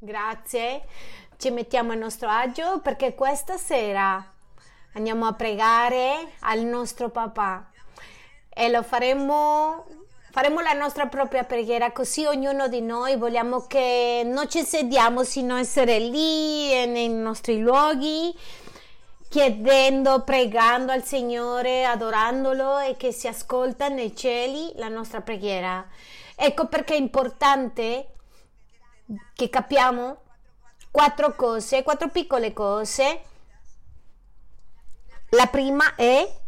Grazie, ci mettiamo a nostro agio perché questa sera andiamo a pregare al nostro papà e lo faremo, faremo la nostra propria preghiera così ognuno di noi vogliamo che non ci sediamo sino essere lì nei nostri luoghi chiedendo, pregando al Signore, adorandolo e che si ascolta nei cieli la nostra preghiera. Ecco perché è importante che capiamo quattro cose, quattro piccole cose. La prima è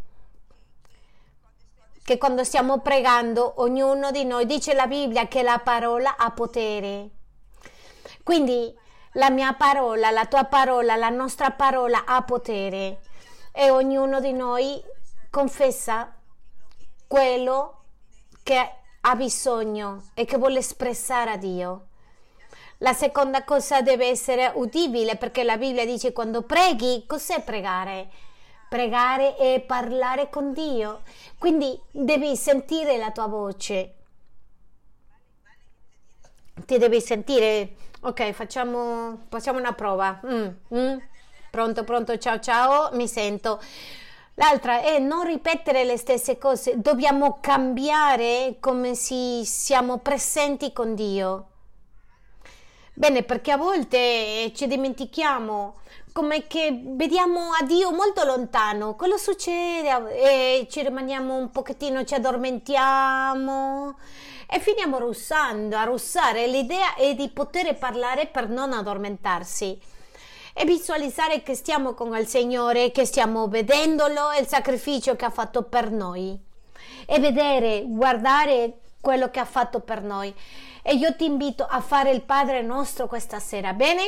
che quando stiamo pregando ognuno di noi dice la Bibbia che la parola ha potere. Quindi la mia parola, la tua parola, la nostra parola ha potere e ognuno di noi confessa quello che ha bisogno e che vuole espressare a Dio. La seconda cosa deve essere udibile perché la Bibbia dice quando preghi, cos'è pregare? Pregare è parlare con Dio, quindi devi sentire la tua voce. Ti devi sentire, ok, facciamo, facciamo una prova. Mm, mm. Pronto, pronto, ciao, ciao, mi sento. L'altra è non ripetere le stesse cose, dobbiamo cambiare come se siamo presenti con Dio. Bene, perché a volte ci dimentichiamo come che vediamo a Dio molto lontano. Cosa succede? E ci rimaniamo un pochettino, ci addormentiamo e finiamo russando, a russare. L'idea è di poter parlare per non addormentarsi e visualizzare che stiamo con il Signore, che stiamo vedendolo e il sacrificio che ha fatto per noi e vedere, guardare quello che ha fatto per noi. E io ti invito a fare il Padre nostro questa sera, bene?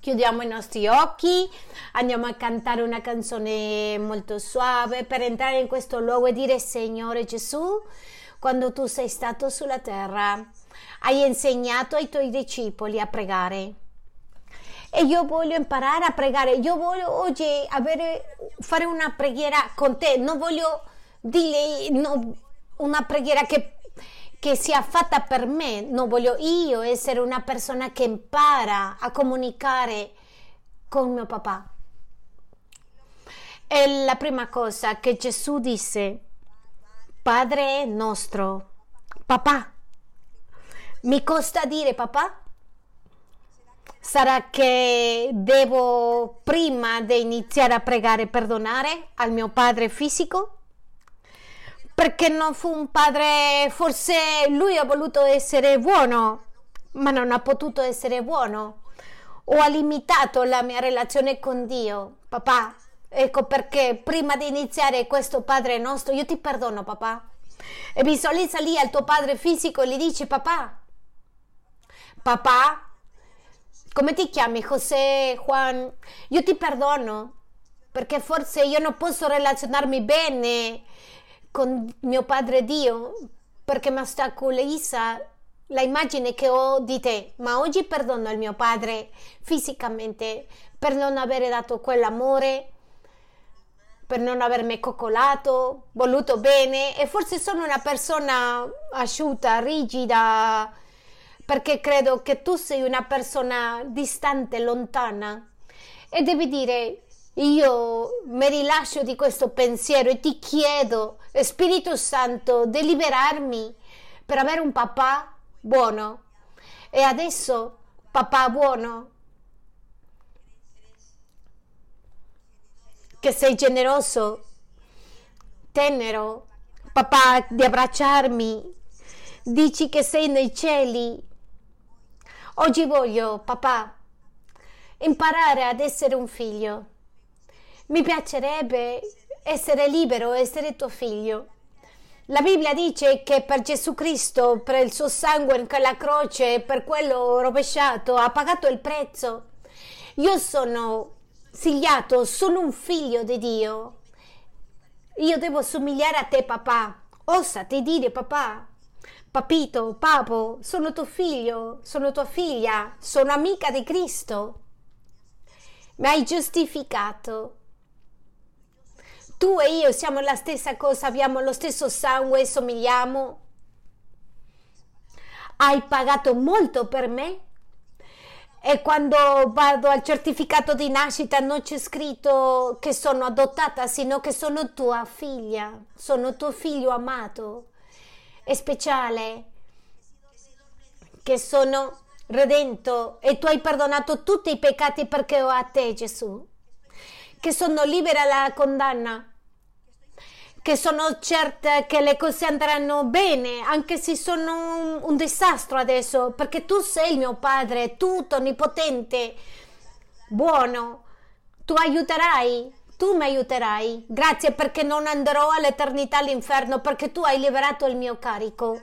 Chiudiamo i nostri occhi, andiamo a cantare una canzone molto suave per entrare in questo luogo e dire Signore Gesù, quando tu sei stato sulla terra, hai insegnato ai tuoi discepoli a pregare. E io voglio imparare a pregare, io voglio oggi avere, fare una preghiera con te, non voglio dire, no, una preghiera che, che sia fatta per me, non voglio io essere una persona che impara a comunicare con mio papà. E la prima cosa che Gesù disse, Padre nostro, papà, mi costa dire papà? Sarà che devo prima di iniziare a pregare perdonare al mio padre fisico? Perché non fu un padre, forse lui ha voluto essere buono, ma non ha potuto essere buono. O ha limitato la mia relazione con Dio. Papà, ecco perché prima di iniziare questo Padre nostro, io ti perdono, papà. E visualizza lì al tuo padre fisico e gli dici, papà, papà, come ti chiami? José, Juan, io ti perdono perché forse io non posso relazionarmi bene con mio Padre Dio perché mi ostacolizza la immagine che ho di te, ma oggi perdono il mio padre fisicamente per non aver dato quell'amore, per non avermi coccolato, voluto bene. E forse sono una persona asciutta, rigida, perché credo che tu sei una persona distante, lontana. E devi dire io mi rilascio di questo pensiero e ti chiedo, Spirito Santo, di liberarmi per avere un papà buono. E adesso, papà buono, che sei generoso, tenero, papà, di abbracciarmi, dici che sei nei cieli. Oggi voglio, papà, imparare ad essere un figlio mi piacerebbe essere libero, essere tuo figlio. La Bibbia dice che per Gesù Cristo, per il suo sangue quella croce, per quello rovesciato, ha pagato il prezzo. Io sono figliato, sono un figlio di Dio. Io devo somigliare a te, papà. Osati dire, papà, papito, papo, sono tuo figlio, sono tua figlia, sono amica di Cristo. Mi hai giustificato tu e io siamo la stessa cosa, abbiamo lo stesso sangue, somigliamo. hai pagato molto per me. E quando vado al certificato di nascita non c'è scritto che sono adottata, sino che sono tua figlia, sono tuo figlio amato. E speciale, che sono redento e tu hai perdonato tutti i peccati perché ho a te Gesù, che sono libera dalla condanna che sono certa che le cose andranno bene, anche se sono un, un disastro adesso, perché tu sei il mio Padre, tutto onnipotente, buono, tu aiuterai, tu mi aiuterai. Grazie perché non andrò all'eternità all'inferno, perché tu hai liberato il mio carico.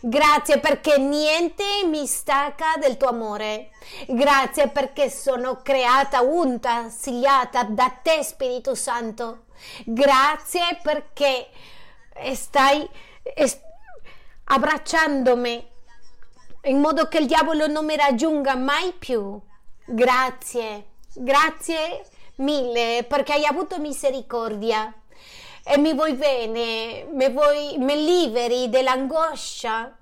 Grazie perché niente mi stacca del tuo amore. Grazie perché sono creata, unta, sigliata da te, Spirito Santo. Grazie perché stai abbracciandomi in modo che il diavolo non mi raggiunga mai più. Grazie, grazie mille perché hai avuto misericordia e mi vuoi bene, mi, vuoi, mi liberi dell'angoscia.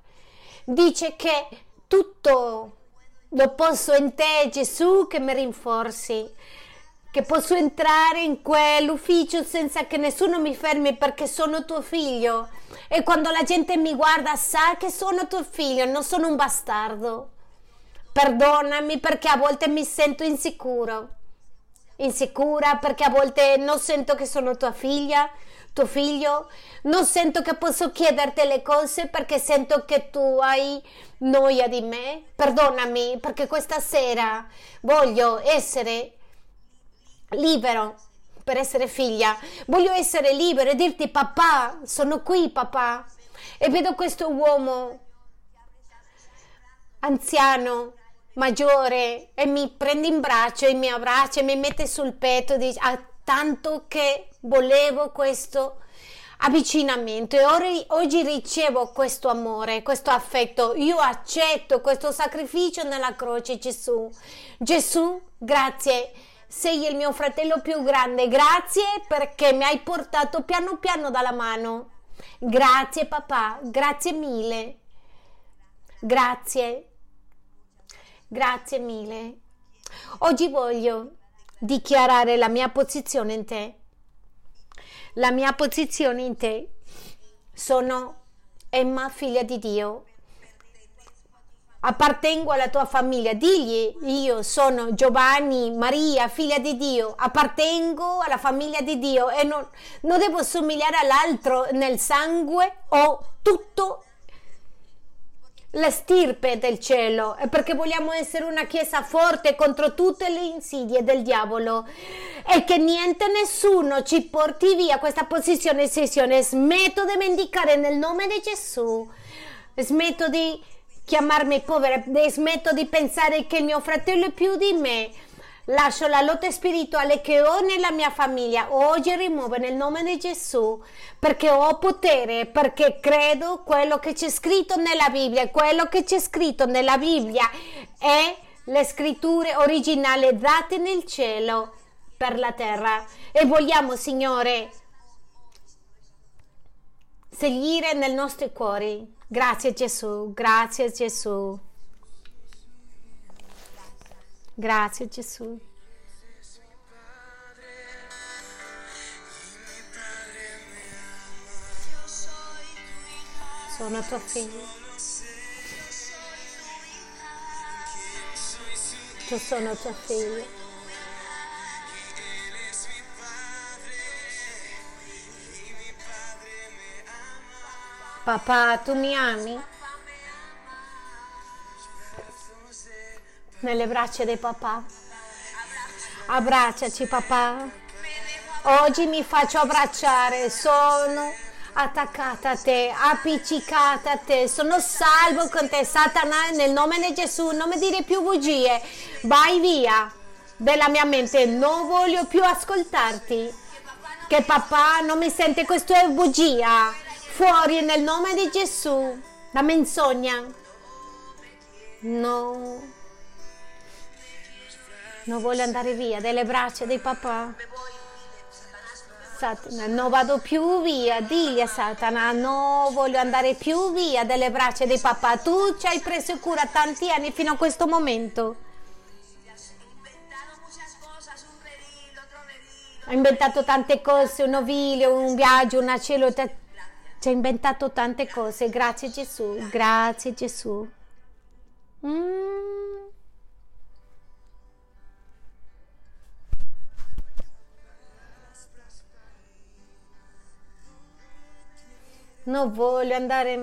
Dice che tutto lo posso in te, Gesù, che mi rinforzi che posso entrare in quell'ufficio senza che nessuno mi fermi perché sono tuo figlio. E quando la gente mi guarda sa che sono tuo figlio, non sono un bastardo. Perdonami perché a volte mi sento insicuro. Insicura perché a volte non sento che sono tua figlia, tuo figlio. Non sento che posso chiederti le cose perché sento che tu hai noia di me. Perdonami perché questa sera voglio essere libero per essere figlia. Voglio essere libero e dirti papà, sono qui papà. E vedo questo uomo anziano, maggiore, e mi prende in braccio e mi abbraccia e mi mette sul petto, dice, ah, tanto che volevo questo avvicinamento e oggi, oggi ricevo questo amore, questo affetto. Io accetto questo sacrificio nella croce, Gesù. Gesù, grazie sei il mio fratello più grande, grazie perché mi hai portato piano piano dalla mano. Grazie papà, grazie mille. Grazie. Grazie mille. Oggi voglio dichiarare la mia posizione in te. La mia posizione in te. Sono Emma, figlia di Dio appartengo alla tua famiglia, digli io sono Giovanni, Maria, figlia di Dio, appartengo alla famiglia di Dio e non, non devo somigliare all'altro nel sangue o tutto la stirpe del cielo è perché vogliamo essere una chiesa forte contro tutte le insidie del diavolo. E che niente nessuno ci porti via questa posizione e sessione. Smetto di mendicare nel nome di Gesù. Smetto di chiamarmi povera, smetto di pensare che mio fratello è più di me. Lascio la lotta spirituale che ho nella mia famiglia, oggi rimuovo nel nome di Gesù, perché ho potere, perché credo quello che c'è scritto nella Bibbia, quello che c'è scritto nella Bibbia è le scritture originali date nel cielo per la terra. E vogliamo, Signore, seguire nei nostri cuori Grazie Gesù, grazie Gesù. Grazie Gesù. Sono tuo figlio. Io sono tuo figlio. Papà, tu mi ami? Nelle braccia di papà. Abbracciaci papà. Oggi mi faccio abbracciare, sono attaccata a te, appiccicata a te, sono salvo con te, Satana, nel nome di Gesù, non mi dire più bugie, vai via della mia mente, non voglio più ascoltarti, che papà non mi sente questa bugia, Fuori nel nome di Gesù. La menzogna. No. Non vuole andare via dalle braccia di papà. Satana, non vado più via, digli a Satana, non voglio andare più via dalle braccia di papà. Tu ci hai preso cura tanti anni fino a questo momento. Hai inventato tante cose, un ovilio, un viaggio, una cielo. Ci hai inventato tante cose. Grazie Gesù, grazie Gesù. Mm. Non voglio andare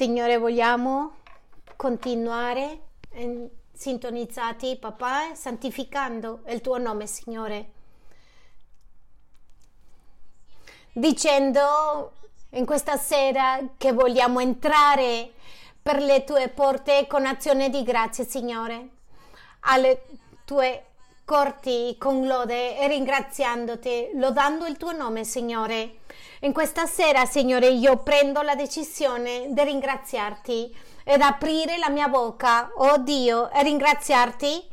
Signore, vogliamo continuare sintonizzati, papà, santificando il tuo nome, Signore. Dicendo in questa sera che vogliamo entrare per le tue porte con azione di grazia, Signore, alle tue corti con lode e ringraziandoti, lodando il tuo nome, Signore. In questa sera, Signore, io prendo la decisione di ringraziarti ed aprire la mia bocca, oh Dio, e ringraziarti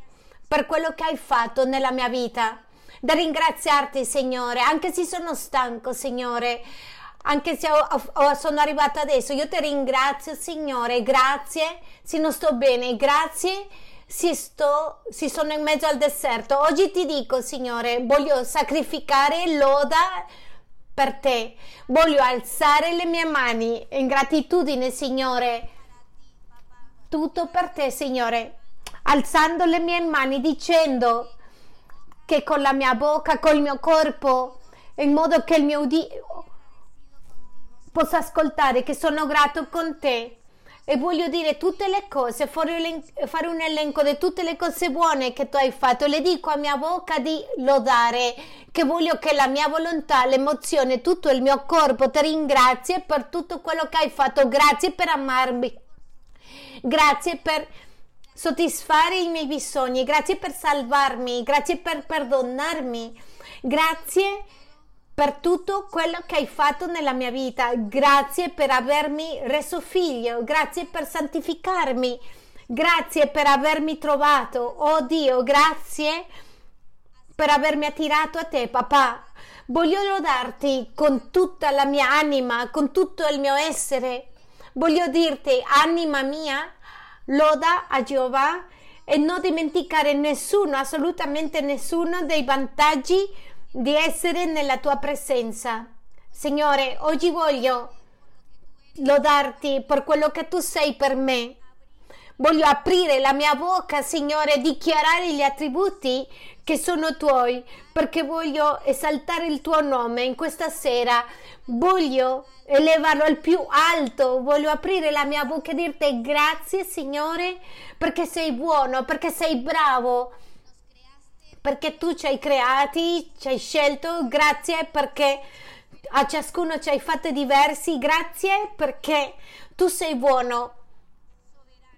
per quello che hai fatto nella mia vita. Da ringraziarti, Signore, anche se sono stanco, Signore, anche se ho, ho, sono arrivata adesso, io ti ringrazio, Signore, grazie se non sto bene, grazie si, sto, si sono in mezzo al deserto. Oggi ti dico, Signore, voglio sacrificare loda per te. Voglio alzare le mie mani in gratitudine, Signore. Tutto per te, Signore. Alzando le mie mani dicendo che con la mia bocca, col mio corpo, in modo che il mio udito possa ascoltare che sono grato con te e voglio dire tutte le cose, fare un elenco di tutte le cose buone che tu hai fatto. Le dico a mia bocca di lodare, che voglio che la mia volontà, l'emozione, tutto il mio corpo ti ringrazi per tutto quello che hai fatto. Grazie per amarmi. Grazie per soddisfare i miei bisogni. Grazie per salvarmi. Grazie per perdonarmi. Grazie per tutto quello che hai fatto nella mia vita. Grazie per avermi reso figlio, grazie per santificarmi, grazie per avermi trovato. Oh Dio, grazie per avermi attirato a te, papà. Voglio lodarti con tutta la mia anima, con tutto il mio essere. Voglio dirti, anima mia, loda a Geova e non dimenticare nessuno, assolutamente nessuno dei vantaggi di essere nella tua presenza. Signore, oggi voglio lodarti per quello che tu sei per me. Voglio aprire la mia bocca, Signore, dichiarare gli attributi che sono tuoi, perché voglio esaltare il tuo nome in questa sera. Voglio elevarlo al più alto, voglio aprire la mia bocca e dirti grazie, Signore, perché sei buono, perché sei bravo perché tu ci hai creati, ci hai scelto, grazie perché a ciascuno ci hai fatto diversi, grazie perché tu sei buono,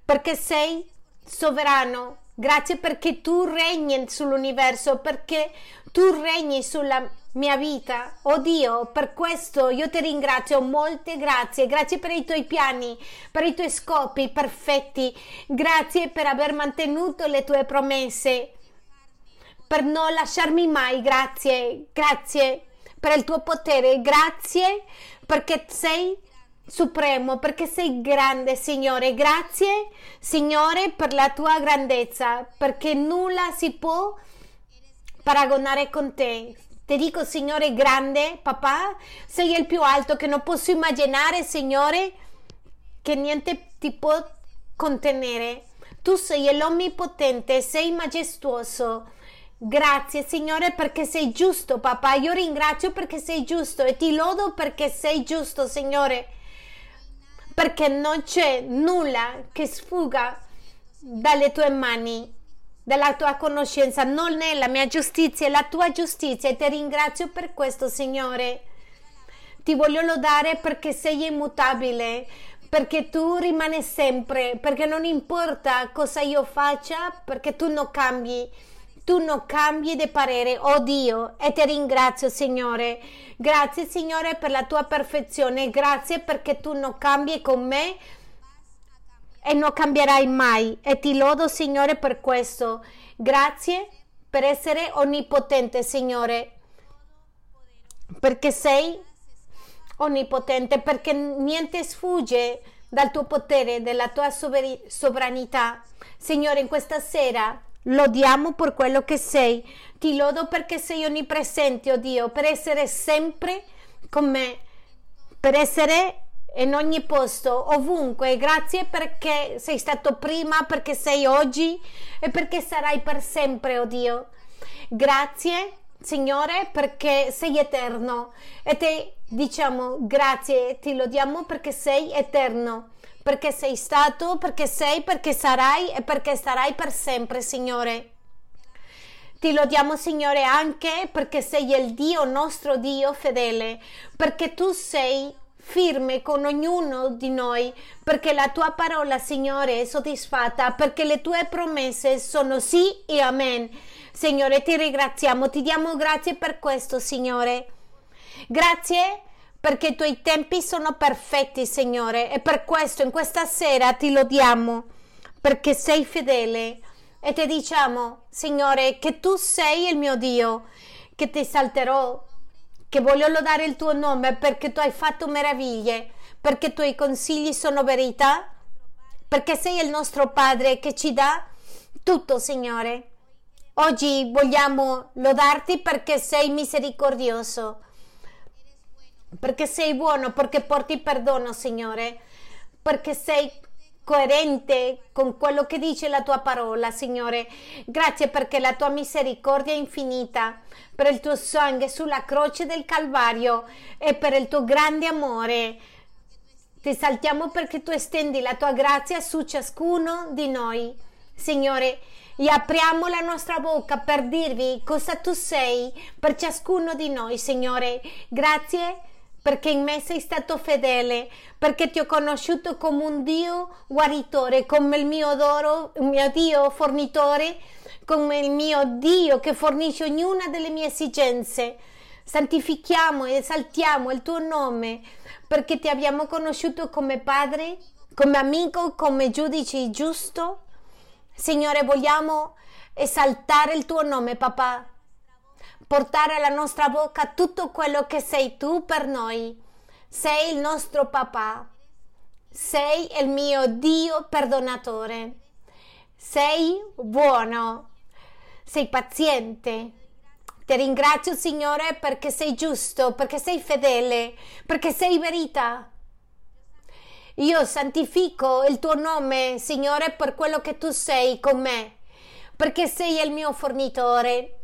perché sei sovrano, grazie perché tu regni sull'universo, perché tu regni sulla mia vita. Oh Dio, per questo io ti ringrazio, molte grazie, grazie per i tuoi piani, per i tuoi scopi perfetti, grazie per aver mantenuto le tue promesse per non lasciarmi mai. Grazie, grazie per il tuo potere, grazie perché sei supremo, perché sei grande, Signore. Grazie, Signore, per la tua grandezza, perché nulla si può paragonare con te. Ti dico, Signore, grande, papà, sei il più alto che non posso immaginare, Signore, che niente ti può contenere. Tu sei l'onnipotente, sei majestuoso. Grazie Signore perché sei giusto, papà. Io ringrazio perché sei giusto e ti lodo perché sei giusto, Signore. Perché non c'è nulla che sfuga dalle tue mani. della tua conoscenza, non è la mia giustizia, è la tua giustizia e ti ringrazio per questo, Signore. Ti voglio lodare perché sei immutabile, perché tu rimani sempre, perché non importa cosa io faccia, perché tu non cambi. Tu non cambi di parere, oh Dio, e ti ringrazio, Signore. Grazie, Signore, per la tua perfezione. Grazie perché tu non cambi con me e non cambierai mai. E ti lodo, Signore, per questo. Grazie per essere onnipotente, Signore, perché sei onnipotente, perché niente sfugge dal tuo potere, dalla tua sovranità. Signore, in questa sera lodiamo per quello che sei. Ti lodo perché sei onnipresente, oh Dio, per essere sempre con me, per essere in ogni posto, ovunque. Grazie perché sei stato prima, perché sei oggi e perché sarai per sempre, oh Dio. Grazie, Signore, perché sei eterno e ti diciamo grazie, ti lodiamo perché sei eterno, perché sei stato, perché sei, perché sarai e perché sarai per sempre, Signore. Ti lodiamo, Signore, anche perché sei il Dio, nostro Dio fedele, perché tu sei firme con ognuno di noi, perché la tua parola, Signore, è soddisfatta, perché le tue promesse sono sì e amen. Signore, ti ringraziamo, ti diamo grazie per questo, Signore. Grazie perché i tuoi tempi sono perfetti, Signore, e per questo in questa sera ti lodiamo, perché sei fedele. E ti diciamo, Signore, che tu sei il mio Dio, che ti salterò che voglio lodare il tuo nome perché tu hai fatto meraviglie, perché i tuoi consigli sono verità, perché sei il nostro Padre che ci dà tutto, Signore. Oggi vogliamo lodarti perché sei misericordioso, perché sei buono, perché porti perdono, Signore, perché sei coerente con quello che dice la tua parola, Signore. Grazie perché la tua misericordia è infinita, per il tuo sangue sulla croce del Calvario e per il tuo grande amore. Ti saltiamo perché tu estendi la tua grazia su ciascuno di noi. Signore, e apriamo la nostra bocca per dirvi cosa tu sei per ciascuno di noi, Signore. Grazie perché in me sei stato fedele, perché ti ho conosciuto come un Dio guaritore, come il mio, doro, il mio Dio fornitore, come il mio Dio che fornisce ognuna delle mie esigenze. Santifichiamo e esaltiamo il tuo nome perché ti abbiamo conosciuto come Padre, come amico, come giudice giusto. Signore, vogliamo esaltare il tuo nome, papà portare alla nostra bocca tutto quello che sei tu per noi. Sei il nostro papà. Sei il mio Dio perdonatore. Sei buono. Sei paziente. Ti ringrazio, Signore, perché sei giusto, perché sei fedele, perché sei verità. Io santifico il tuo nome, Signore, per quello che tu sei con me, perché sei il mio fornitore,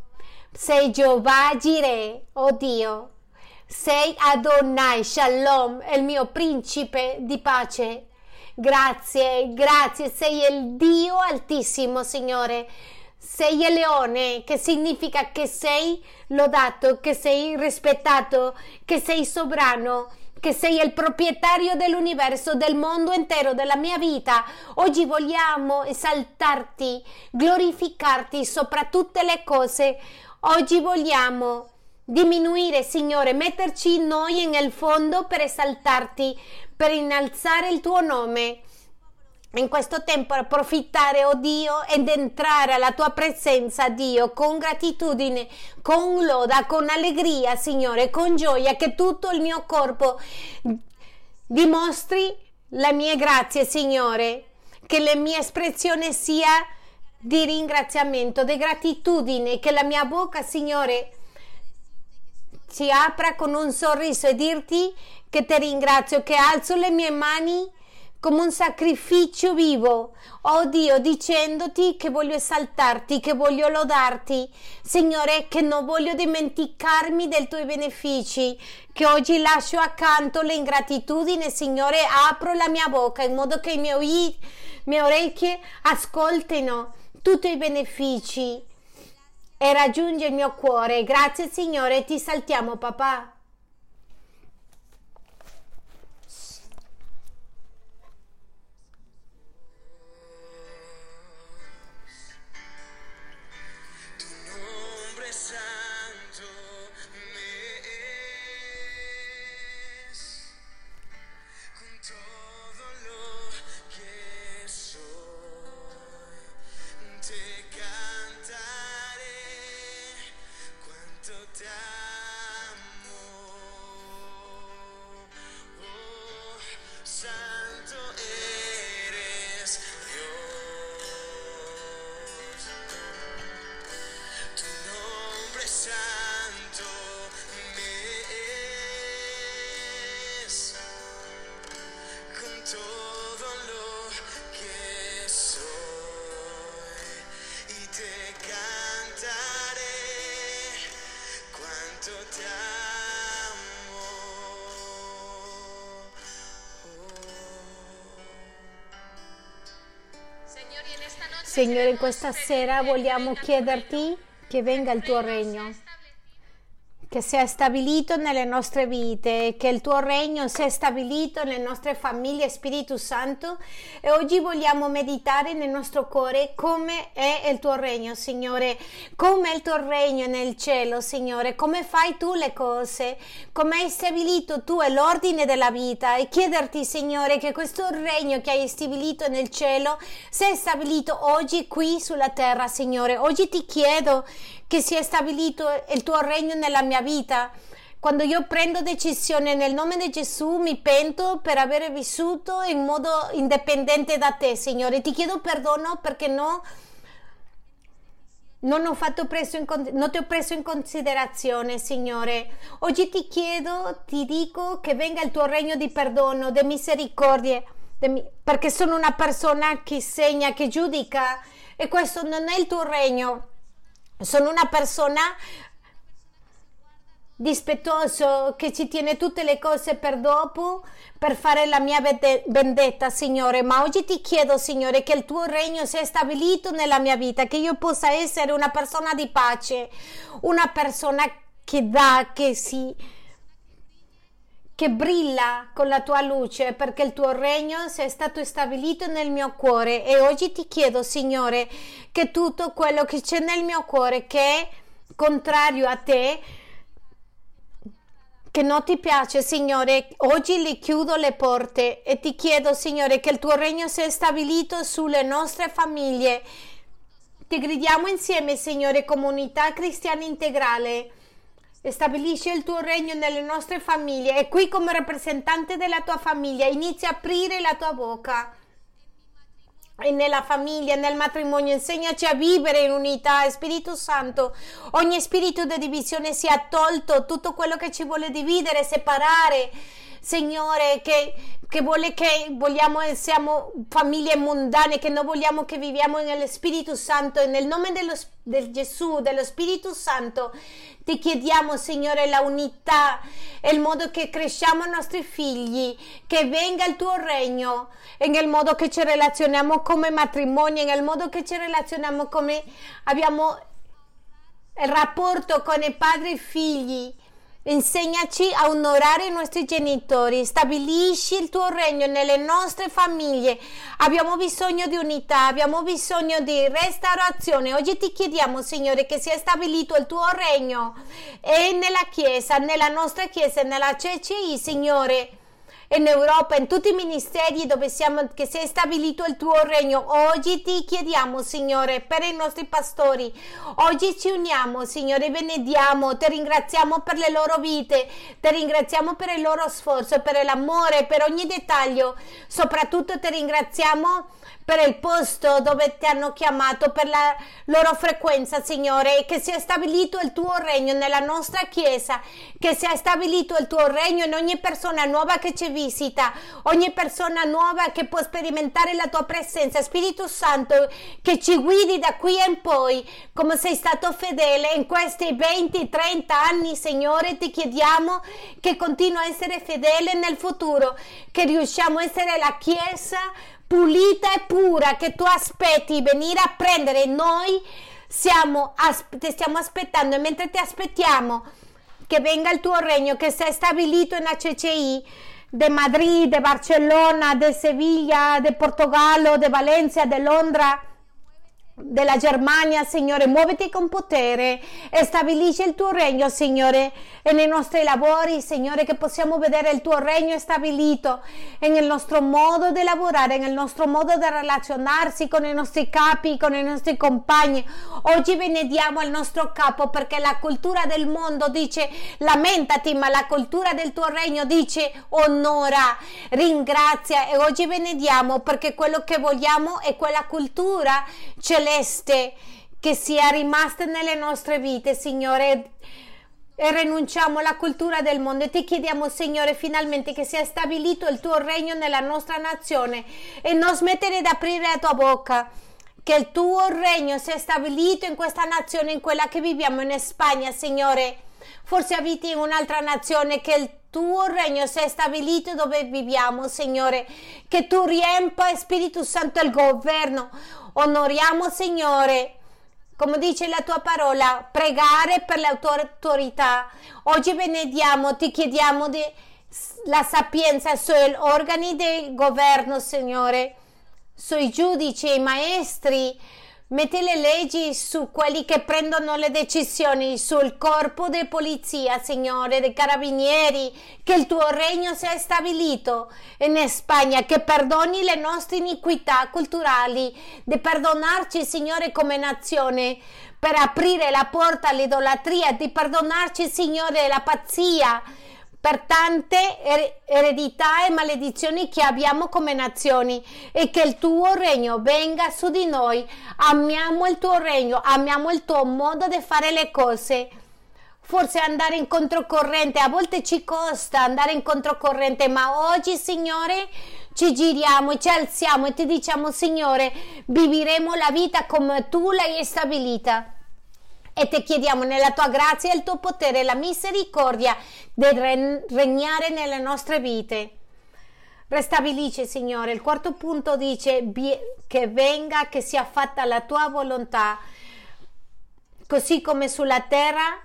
sei Jehová Jireh, oh Dio. Sei Adonai Shalom, il mio principe di pace. Grazie, grazie, sei il Dio altissimo, Signore. Sei il leone, che significa che sei lodato, che sei rispettato, che sei sovrano che sei il proprietario dell'universo, del mondo intero, della mia vita. Oggi vogliamo esaltarti, glorificarti sopra tutte le cose. Oggi vogliamo diminuire, Signore, metterci noi nel fondo per esaltarti, per innalzare il tuo nome. In questo tempo approfittare, oh Dio, ed entrare alla tua presenza, Dio, con gratitudine, con loda, con allegria, Signore, con gioia, che tutto il mio corpo dimostri la mia grazia, Signore, che la mia espressione sia di ringraziamento, di gratitudine, che la mia bocca, Signore, si apra con un sorriso e dirti che ti ringrazio, che alzo le mie mani come un sacrificio vivo, oh Dio, dicendoti che voglio esaltarti, che voglio lodarti, Signore, che non voglio dimenticarmi dei tuoi benefici, che oggi lascio accanto l'ingratitudine, Signore, apro la mia bocca in modo che i miei, mie orecchie ascoltino tutti i benefici e raggiunge il mio cuore. Grazie Signore, ti saltiamo papà. In questa sera vogliamo chiederti che venga il tuo regno che sia stabilito nelle nostre vite, che il tuo regno sia stabilito nelle nostre famiglie, Spirito Santo. E oggi vogliamo meditare nel nostro cuore come è il tuo regno, Signore, come è il tuo regno nel cielo, Signore, come fai tu le cose, come hai stabilito tu l'ordine della vita e chiederti, Signore, che questo regno che hai stabilito nel cielo sia stabilito oggi qui sulla terra, Signore. Oggi ti chiedo che sia stabilito il tuo regno nella mia vita. Quando io prendo decisione nel nome di Gesù, mi pento per aver vissuto in modo indipendente da te, Signore. Ti chiedo perdono perché no, non, ho in, non ti ho preso in considerazione, Signore. Oggi ti chiedo, ti dico che venga il tuo regno di perdono, di misericordia, perché sono una persona che segna, che giudica e questo non è il tuo regno. Sono una persona dispettoso che ci tiene tutte le cose per dopo per fare la mia vendetta Signore. Ma oggi ti chiedo Signore che il tuo regno sia stabilito nella mia vita che io possa essere una persona di pace una persona che dà che si che brilla con la tua luce perché il tuo regno sia stato stabilito nel mio cuore. E oggi ti chiedo Signore che tutto quello che c'è nel mio cuore che è contrario a te che non ti piace Signore oggi li chiudo le porte. E ti chiedo Signore che il tuo regno sia stabilito sulle nostre famiglie. Ti gridiamo insieme Signore comunità cristiana integrale Stabilisci il tuo regno nelle nostre famiglie e qui come rappresentante della tua famiglia inizia a aprire la tua bocca. E nella famiglia, nel matrimonio, insegnaci a vivere in unità, Spirito Santo. Ogni spirito di divisione sia tolto, tutto quello che ci vuole dividere, separare. Signore, che, che vuole che vogliamo, siamo famiglie mondane, che non vogliamo che viviamo nello Spirito Santo. E nel nome dello, del Gesù, dello Spirito Santo, ti chiediamo, Signore, la unità e il modo che cresciamo i nostri figli, che venga il tuo regno, e nel modo che ci relazioniamo come matrimonio, nel modo che ci relazioniamo come abbiamo il rapporto con i padri e figli Insegnaci a onorare i nostri genitori, stabilisci il tuo regno nelle nostre famiglie. Abbiamo bisogno di unità, abbiamo bisogno di restaurazione. Oggi ti chiediamo, Signore, che sia stabilito il tuo regno e nella Chiesa, nella nostra Chiesa, nella CCI, Signore in Europa, in tutti i ministeri dove siamo, che si è stabilito il tuo regno. Oggi ti chiediamo, Signore, per i nostri pastori. Oggi ci uniamo, Signore, benediamo, ti ringraziamo per le loro vite, ti ringraziamo per il loro sforzo, per l'amore, per ogni dettaglio. Soprattutto ti ringraziamo per il posto dove ti hanno chiamato, per la loro frequenza, Signore, e che sia stabilito il tuo regno nella nostra Chiesa, che sia stabilito il tuo regno in ogni persona nuova che ci visita, ogni persona nuova che può sperimentare la tua presenza. Spirito Santo, che ci guidi da qui in poi, come sei stato fedele in questi 20-30 anni, Signore, ti chiediamo che continua a essere fedele nel futuro, che riusciamo a essere la Chiesa pulita e pura che tu aspetti venire a prendere. Noi siamo, ti stiamo aspettando e mentre ti aspettiamo che venga il tuo regno che sei stabilito in ACCI de Madrid, de Barcellona, de Sevilla, de Portogallo, de Valencia, de Londra della Germania, Signore, muoviti con potere e stabilisci il tuo regno, Signore, e nei nostri lavori, Signore, che possiamo vedere il tuo regno stabilito nel nostro modo di lavorare, nel nostro modo di relazionarsi con i nostri capi, con i nostri compagni. Oggi benediamo il nostro capo perché la cultura del mondo dice lamentati, ma la cultura del tuo regno dice onora, ringrazia e oggi benediamo perché quello che vogliamo è quella cultura celeste celeste che sia rimasta nelle nostre vite, Signore. E rinunciamo alla cultura del mondo e ti chiediamo, Signore, finalmente che sia stabilito il tuo regno nella nostra nazione e non smettere di aprire la tua bocca. Che il tuo regno sia stabilito in questa nazione, in quella che viviamo in Spagna, Signore. Forse abiti in un'altra nazione, che il tuo regno sia stabilito dove viviamo, Signore. Che tu riempa, Spirito Santo, il governo Onoriamo, Signore, come dice la tua parola, pregare per le autorità. Oggi benediamo, ti chiediamo di, la sapienza sugli organi del governo, Signore, sui giudici, i maestri, Metti le leggi su quelli che prendono le decisioni, sul corpo di polizia, Signore, dei carabinieri, che il tuo regno sia stabilito in Spagna, che perdoni le nostre iniquità culturali, di perdonarci, Signore, come nazione, per aprire la porta all'idolatria, di perdonarci, Signore, la pazzia per tante eredità e maledizioni che abbiamo come nazioni e che il tuo regno venga su di noi. Amiamo il tuo regno, amiamo il tuo modo di fare le cose. Forse andare in controcorrente, a volte ci costa andare in controcorrente, ma oggi, Signore, ci giriamo e ci alziamo e ti diciamo, Signore, vivremo la vita come tu l'hai stabilita e ti chiediamo nella tua grazia il tuo potere, la misericordia di regnare nelle nostre vite. Restabilisce, Signore. Il quarto punto dice che venga, che sia fatta la tua volontà, così come sulla terra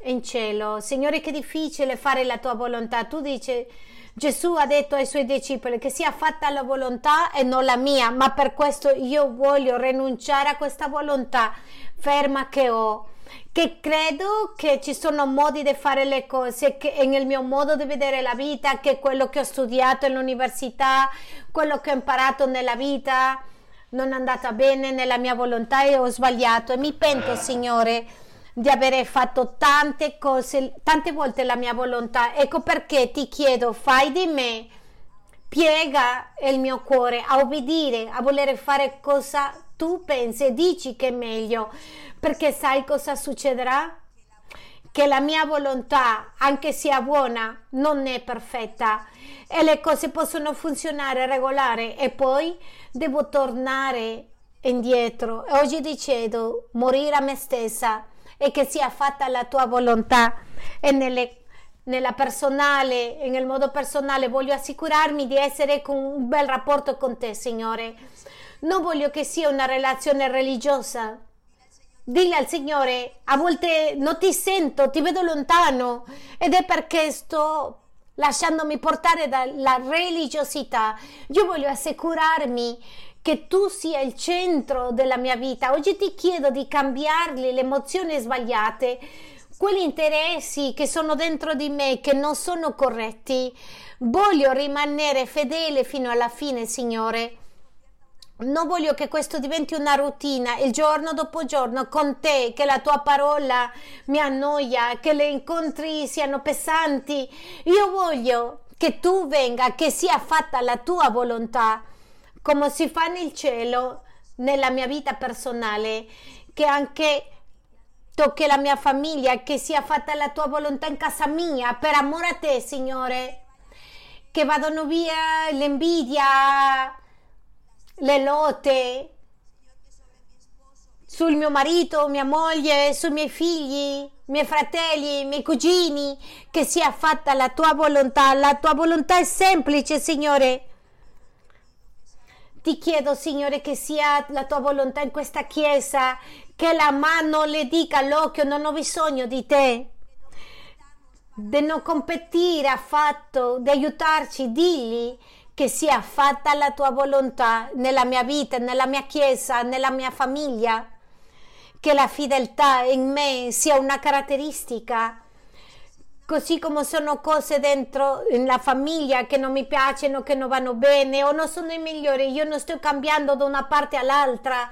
e in cielo. Signore, che difficile fare la tua volontà. Tu dici, Gesù ha detto ai suoi discepoli che sia fatta la volontà e non la mia, ma per questo io voglio rinunciare a questa volontà ferma che ho che credo che ci sono modi di fare le cose che nel mio modo di vedere la vita che quello che ho studiato all'università quello che ho imparato nella vita. Non è andata bene nella mia volontà e ho sbagliato. E mi pento Signore di avere fatto tante cose tante volte la mia volontà. Ecco perché ti chiedo fai di me piega il mio cuore a obbedire a voler fare cosa tu pensi e dici che è meglio, perché sai cosa succederà? Che la mia volontà, anche sia buona, non è perfetta e le cose possono funzionare regolare e poi devo tornare indietro. Oggi decido morire a me stessa e che sia fatta la tua volontà e nelle nella personale nel modo personale voglio assicurarmi di essere con un bel rapporto con te, Signore. Non voglio che sia una relazione religiosa. Dille al Signore, a volte non ti sento, ti vedo lontano ed è perché sto lasciandomi portare dalla religiosità. Io voglio assicurarmi che tu sia il centro della mia vita. Oggi ti chiedo di cambiarli le emozioni sbagliate, quegli interessi che sono dentro di me che non sono corretti. Voglio rimanere fedele fino alla fine, Signore non voglio che questo diventi una routine il giorno dopo giorno con te, che la tua parola mi annoia, che le incontri siano pesanti. Io voglio che tu venga, che sia fatta la tua volontà, come si fa nel cielo, nella mia vita personale, che anche tocchi la mia famiglia, che sia fatta la tua volontà in casa mia, per amore a te, Signore. Che vadano via l'invidia le lotte sul mio marito, mia moglie, sui miei figli, miei fratelli, miei cugini, che sia fatta la tua volontà. La tua volontà è semplice, Signore. Ti chiedo, Signore, che sia la tua volontà in questa chiesa, che la mano le dica all'occhio, non ho bisogno di te, di non competire affatto, di aiutarci, digli che sia fatta la tua volontà nella mia vita, nella mia chiesa, nella mia famiglia, che la fedeltà in me sia una caratteristica. Così come sono cose dentro la famiglia che non mi piacciono, che non vanno bene o non sono i migliori, io non sto cambiando da una parte all'altra,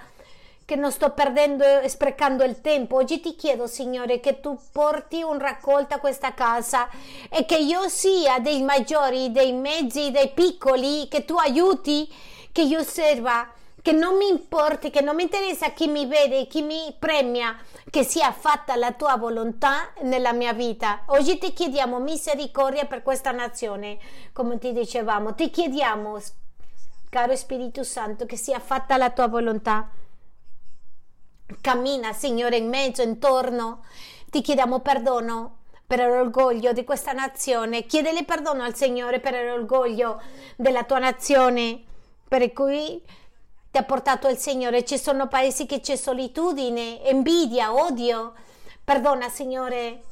che non sto perdendo e sprecando il tempo. Oggi ti chiedo, Signore, che tu porti un raccolto a questa casa e che io sia dei maggiori, dei mezzi, dei piccoli, che tu aiuti, che io serva che non mi importi, che non mi interessa chi mi vede, chi mi premia, che sia fatta la tua volontà nella mia vita. Oggi ti chiediamo misericordia per questa nazione, come ti dicevamo. Ti chiediamo, caro Spirito Santo, che sia fatta la tua volontà. Cammina, Signore, in mezzo, intorno. Ti chiediamo perdono per l'orgoglio di questa nazione. Chiedele perdono al Signore per l'orgoglio della tua nazione, per cui ti ha portato il Signore. Ci sono paesi che c'è solitudine, invidia, odio. Perdona, Signore,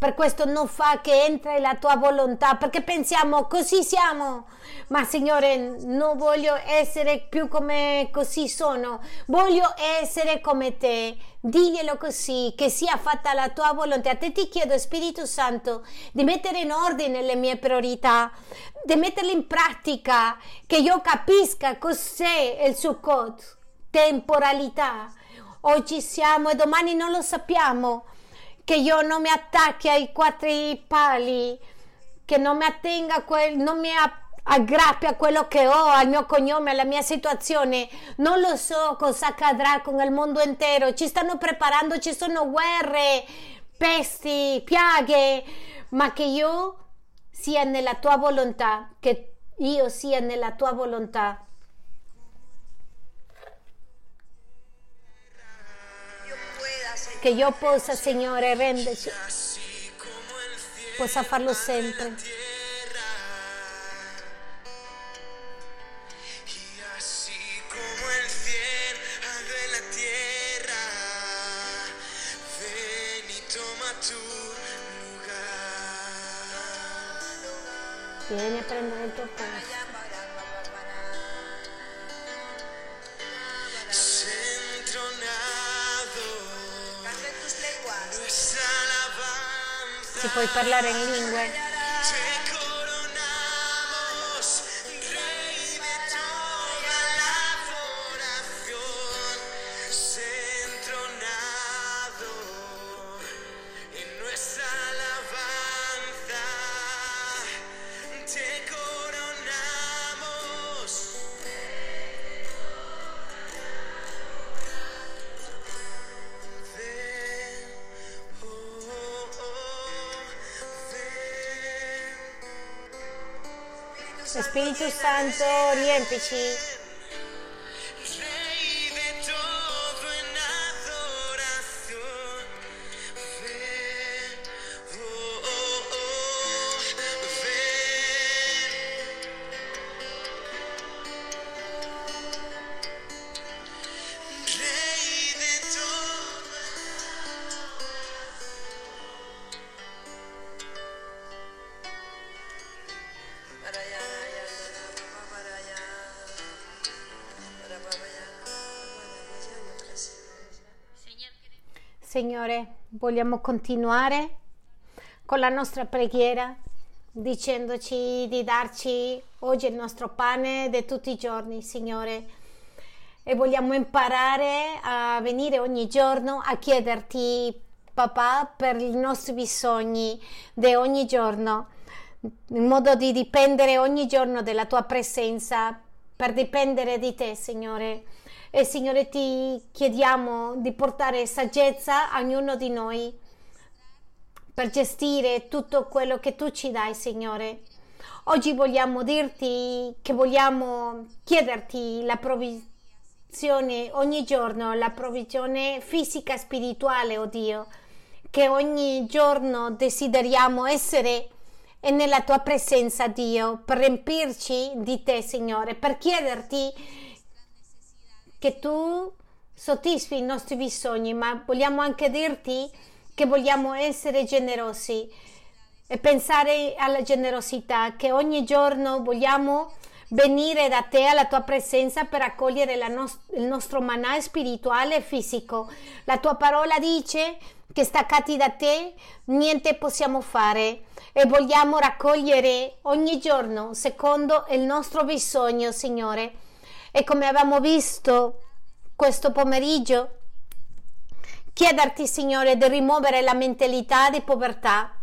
per questo non fa che entri la tua volontà, perché pensiamo così siamo. Ma Signore, non voglio essere più come così sono, voglio essere come te. Diglielo così, che sia fatta la tua volontà. A te ti chiedo, Spirito Santo, di mettere in ordine le mie priorità, di metterle in pratica, che io capisca cos'è il Sukkot, temporalità. Oggi siamo e domani non lo sappiamo che io non mi attacchi ai quattro pali, che non mi attenga quel, non mi aggrappi a quello che ho, al mio cognome, alla mia situazione. Non lo so cosa accadrà con il mondo intero. Ci stanno preparando, ci sono guerre, pesti, piaghe, ma che io sia nella tua volontà, che io sia nella tua volontà. Che io possa, Signore, renderci, possa farlo sempre. Vieni a prendere il Si puoi parlare in lingue. Spirito Santo, riempici Signore, vogliamo continuare con la nostra preghiera dicendoci di darci oggi il nostro pane di tutti i giorni, Signore. E vogliamo imparare a venire ogni giorno a chiederti, papà, per i nostri bisogni di ogni giorno, in modo di dipendere ogni giorno dalla tua presenza, per dipendere di te, Signore. E Signore ti chiediamo di portare saggezza a ognuno di noi per gestire tutto quello che tu ci dai, Signore. Oggi vogliamo dirti che vogliamo chiederti la provvigione ogni giorno, la provvigione fisica e spirituale, oh Dio, che ogni giorno desideriamo essere nella tua presenza, Dio, per riempirci di te, Signore, per chiederti che tu soddisfi i nostri bisogni, ma vogliamo anche dirti che vogliamo essere generosi e pensare alla generosità, che ogni giorno vogliamo venire da te alla tua presenza per accogliere nos- il nostro manà spirituale e fisico. La tua parola dice che staccati da te niente possiamo fare e vogliamo raccogliere ogni giorno secondo il nostro bisogno, Signore. E come abbiamo visto questo pomeriggio, chiederti, Signore, di rimuovere la mentalità di povertà,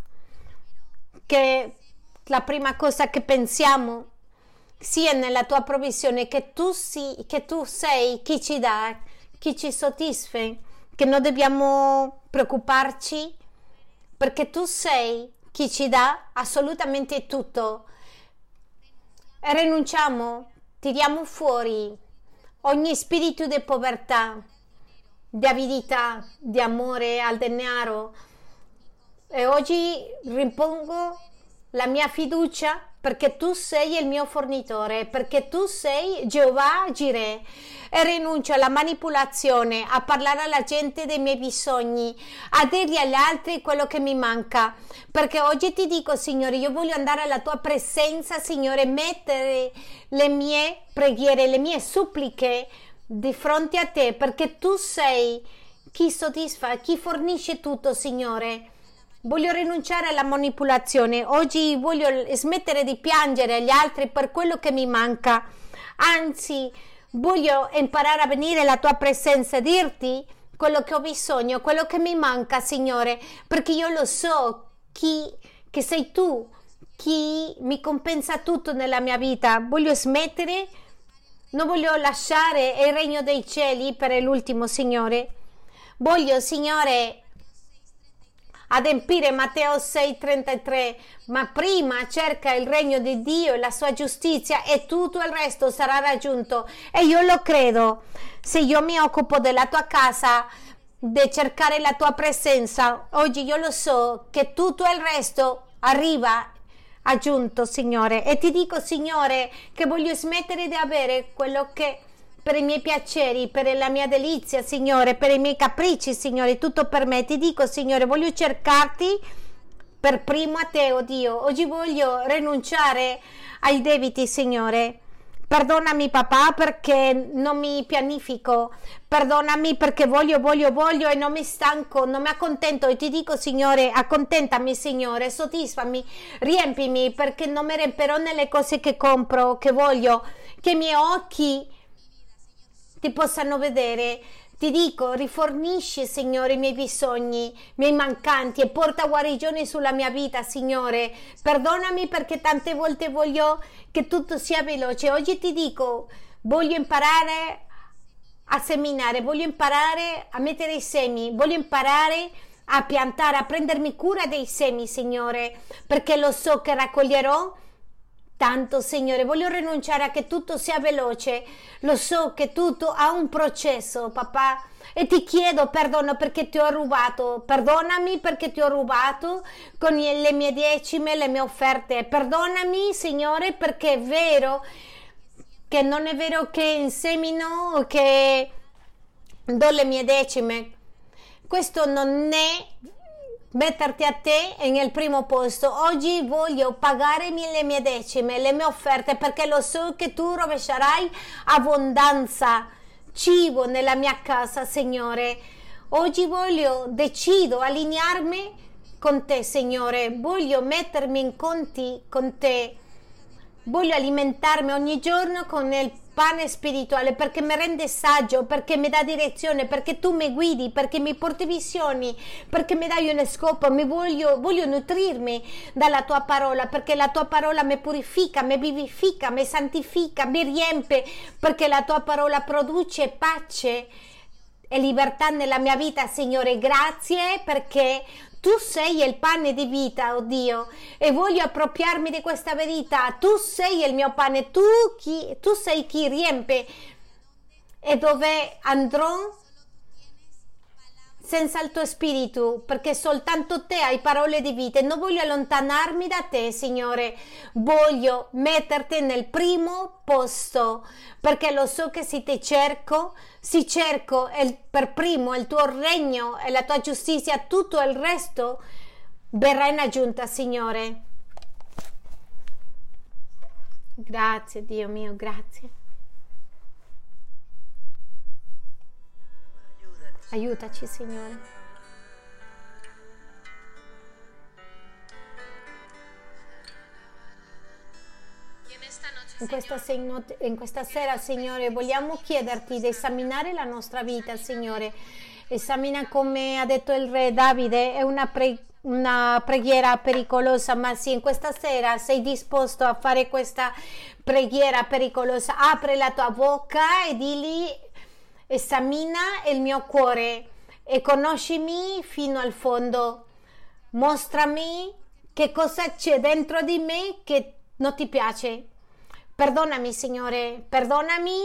che la prima cosa che pensiamo sia nella tua provvisione che tu, si, che tu sei chi ci dà, chi ci soddisfa, che non dobbiamo preoccuparci perché tu sei chi ci dà assolutamente tutto. E rinunciamo, tiriamo fuori ogni spirito di povertà, di avidità, di amore al denaro. E oggi ripongo la mia fiducia perché tu sei il mio fornitore, perché tu sei Geova Gire e rinuncio alla manipolazione, a parlare alla gente dei miei bisogni, a dirgli agli altri quello che mi manca, perché oggi ti dico Signore, io voglio andare alla tua presenza, Signore, mettere le mie preghiere, le mie suppliche di fronte a te, perché tu sei chi soddisfa, chi fornisce tutto, Signore. Voglio rinunciare alla manipolazione. Oggi voglio smettere di piangere agli altri per quello che mi manca. Anzi, voglio imparare a venire alla tua presenza e dirti quello che ho bisogno, quello che mi manca, Signore, perché io lo so chi, che sei tu, chi mi compensa tutto nella mia vita. Voglio smettere, non voglio lasciare il regno dei cieli per l'ultimo, Signore. Voglio, Signore, adempiere Matteo 6:33, ma prima cerca il regno di Dio e la sua giustizia e tutto il resto sarà raggiunto. E io lo credo. Se io mi occupo della tua casa, di cercare la tua presenza, oggi io lo so che tutto il resto arriva aggiunto, Signore. E ti dico, Signore, che voglio smettere di avere quello che per i miei piaceri, per la mia delizia, Signore, per i miei capricci, Signore, tutto per me. Ti dico, Signore, voglio cercarti per primo a te, oh Dio. Oggi voglio rinunciare ai debiti, Signore. Perdonami papà perché non mi pianifico, perdonami perché voglio, voglio, voglio e non mi stanco, non mi accontento e ti dico Signore, accontentami Signore, soddisfami, riempimi perché non mi riemperò nelle cose che compro, che voglio, che i miei occhi ti possano vedere. Ti dico, rifornisci, Signore, i miei bisogni, i miei mancanti e porta guarigione sulla mia vita, Signore. Perdonami perché tante volte voglio che tutto sia veloce. Oggi ti dico, voglio imparare a seminare, voglio imparare a mettere i semi, voglio imparare a piantare, a prendermi cura dei semi, Signore, perché lo so che raccoglierò tanto, Signore. Voglio rinunciare a che tutto sia veloce. Lo so che tutto ha un processo, papà. E ti chiedo perdono perché ti ho rubato. Perdonami perché ti ho rubato con le mie decime, le mie offerte. Perdonami, Signore, perché è vero che non è vero che insemino o che do le mie decime. Questo non è metterti a te nel primo posto. Oggi voglio pagare le mie decime, le mie offerte, perché lo so che tu rovescerai abbondanza, cibo nella mia casa, Signore. Oggi voglio, decido, allinearmi con te, Signore. Voglio mettermi in conti con te. Voglio alimentarmi ogni giorno con il pane spirituale perché mi rende saggio, perché mi dà direzione, perché tu mi guidi, perché mi porti visioni, perché mi dai uno scopo, mi voglio, voglio nutrirmi dalla tua parola, perché la tua parola mi purifica, mi vivifica, mi santifica, mi riempie, perché la tua parola produce pace e libertà nella mia vita, Signore. Grazie perché tu sei il pane di vita, oh Dio, e voglio appropriarmi di questa verità. Tu sei il mio pane, tu, chi, tu sei chi riempie. E dove andrò senza il tuo spirito, perché soltanto te hai parole di vita. Non voglio allontanarmi da te, Signore. Voglio metterti nel primo posto, perché lo so che se ti cerco, se cerco il, per primo il tuo regno e la tua giustizia, tutto il resto verrà in aggiunta, Signore. Grazie, Dio mio, grazie. Aiutaci, Signore. In questa, in questa, sera, Signore, vogliamo chiederti di esaminare la nostra vita, Signore. Esamina come ha detto il re Davide, è una, pre, una preghiera pericolosa, ma sì, in questa sera sei disposto a fare questa preghiera pericolosa. Apri la tua bocca e digli esamina il mio cuore e conoscimi fino al fondo. Mostrami che cosa c'è dentro di me che non ti piace. Perdonami, Signore, perdonami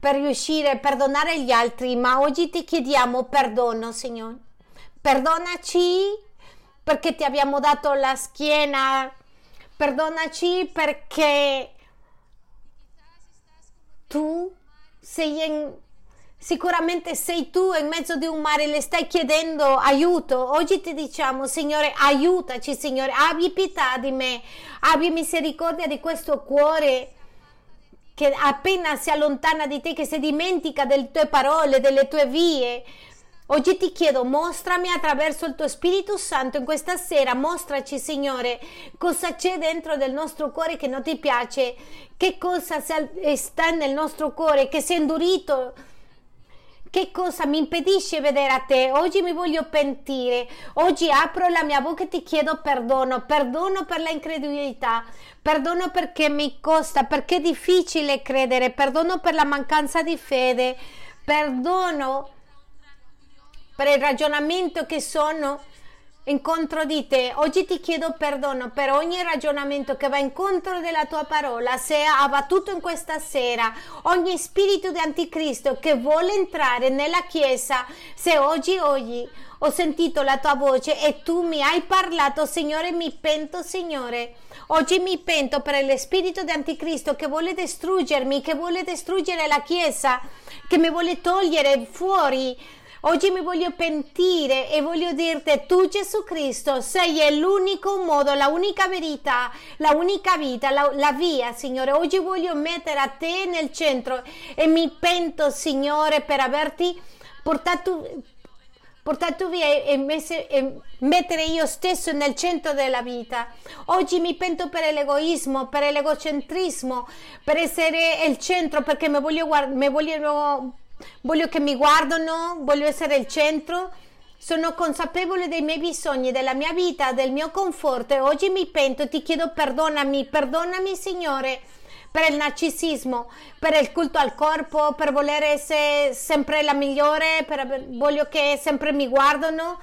per riuscire a perdonare gli altri, ma oggi ti chiediamo perdono, Signore. Perdonaci perché ti abbiamo dato la schiena. Perdonaci perché tu sei in Sicuramente sei tu in mezzo di un mare, le stai chiedendo aiuto. Oggi ti diciamo, Signore, aiutaci, Signore, abbi pietà di me, abbi misericordia di questo cuore che appena si allontana di te, che si dimentica delle tue parole, delle tue vie. Oggi ti chiedo, mostrami attraverso il tuo Spirito Santo in questa sera, mostraci Signore cosa c'è dentro del nostro cuore che non ti piace, che cosa sta nel nostro cuore che si è indurito che cosa mi impedisce vedere a te? Oggi mi voglio pentire. Oggi apro la mia bocca e ti chiedo perdono. Perdono per la incredulità. Perdono perché mi costa, perché è difficile credere. Perdono per la mancanza di fede. Perdono per il ragionamento che sono incontro di te. Oggi ti chiedo perdono per ogni ragionamento che va incontro della tua parola, se è abbattuto in questa sera, ogni spirito di anticristo che vuole entrare nella chiesa, se oggi, oggi ho sentito la tua voce e tu mi hai parlato, Signore, mi pento, Signore. Oggi mi pento per lo spirito di anticristo che vuole distruggermi, che vuole distruggere la chiesa, che mi vuole togliere fuori Oggi mi voglio pentire e voglio dirti, tu Gesù Cristo sei l'unico modo, la unica verità, la unica vita, la, la via, Signore. Oggi voglio mettere a te nel centro e mi pento, Signore, per averti portato portato via e, messe, e, mettere io stesso nel centro della vita. Oggi mi pento per l'egoismo, per l'egocentrismo, per essere il centro perché mi voglio, mi voglio Voglio che mi guardano, voglio essere il centro. Sono consapevole dei miei bisogni, della mia vita, del mio conforto e oggi mi pento, ti chiedo perdonami, perdonami Signore per il narcisismo, per il culto al corpo, per voler essere sempre la migliore, per, voglio che sempre mi guardano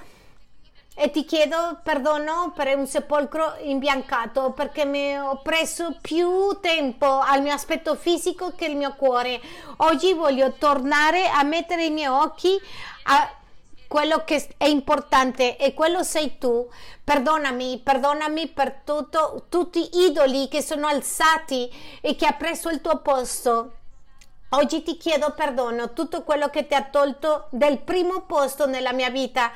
e ti chiedo perdono per un sepolcro imbiancato perché mi ho preso più tempo al mio aspetto fisico che il mio cuore. Oggi voglio tornare a mettere i miei occhi a quello che è importante e quello sei tu. Perdonami, perdonami per tutto, tutti gli idoli che sono alzati e che ha preso il tuo posto. Oggi ti chiedo perdono, tutto quello che ti ha tolto del primo posto nella mia vita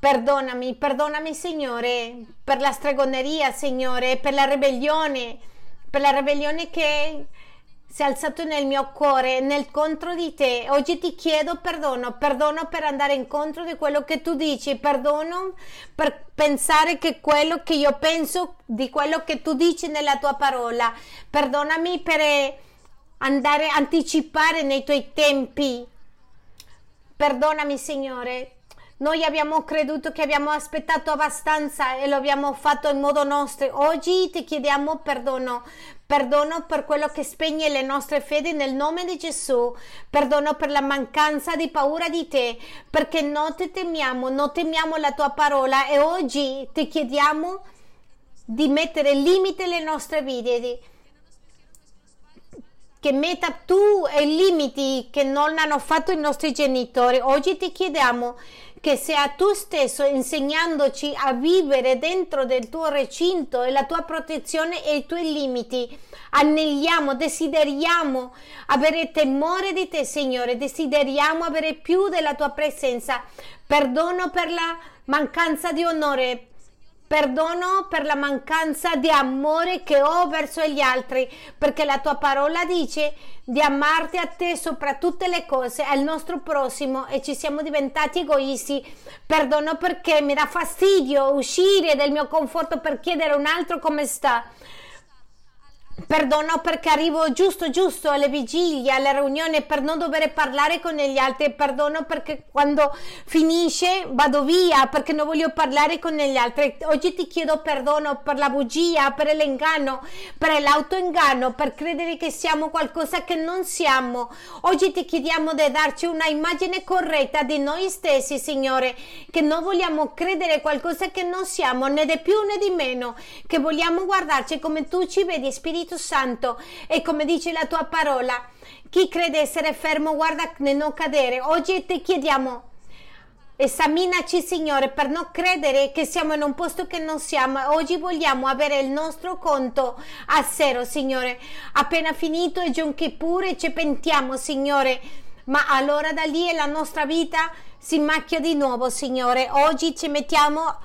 Perdonami, perdonami Signore per la stregoneria, Signore, per la ribellione, per la ribellione che si è alzato nel mio cuore, nel contro di te. Oggi ti chiedo perdono, perdono per andare incontro di quello che tu dici, perdono per pensare che quello che io penso di quello che tu dici nella tua parola. Perdonami per andare a anticipare nei tuoi tempi. Perdonami, Signore, noi abbiamo creduto che abbiamo aspettato abbastanza e lo abbiamo fatto in modo nostro. Oggi ti chiediamo perdono. Perdono per quello che spegne le nostre fedi nel nome di Gesù. Perdono per la mancanza di paura di te, perché non ti temiamo, non temiamo la tua parola e oggi ti chiediamo di mettere limite alle nostre vite che metta tu e limiti che non hanno fatto i nostri genitori. Oggi ti chiediamo che sia tu stesso insegnandoci a vivere dentro del tuo recinto e la tua protezione e i tuoi limiti. Anelliamo, desideriamo avere temore di te, Signore, desideriamo avere più della tua presenza. Perdono per la mancanza di onore, Perdono per la mancanza di amore che ho verso gli altri, perché la tua parola dice di amarti a te sopra tutte le cose, al nostro prossimo e ci siamo diventati egoisti. Perdono perché mi dà fastidio uscire del mio conforto per chiedere a un altro come sta. Perdono perché arrivo giusto giusto alle vigilie, alle riunioni per non dover parlare con gli altri. Perdono perché quando finisce vado via perché non voglio parlare con gli altri. Oggi ti chiedo perdono per la bugia, per l'inganno, per l'autoinganno, per credere che siamo qualcosa che non siamo. Oggi ti chiediamo di darci una immagine corretta di noi stessi, Signore, che non vogliamo credere qualcosa che non siamo, né di più né di meno, che vogliamo guardarci come tu ci vedi, Spirito Santo e come dice la tua parola, chi crede essere fermo guarda nel non cadere. Oggi ti chiediamo Esaminaci, Signore, per non credere che siamo in un posto che non siamo. Oggi vogliamo avere il nostro conto a zero, Signore. Appena finito è Yom Kippur ci pentiamo, Signore. Ma allora da lì la nostra vita si macchia di nuovo, Signore. Oggi ci mettiamo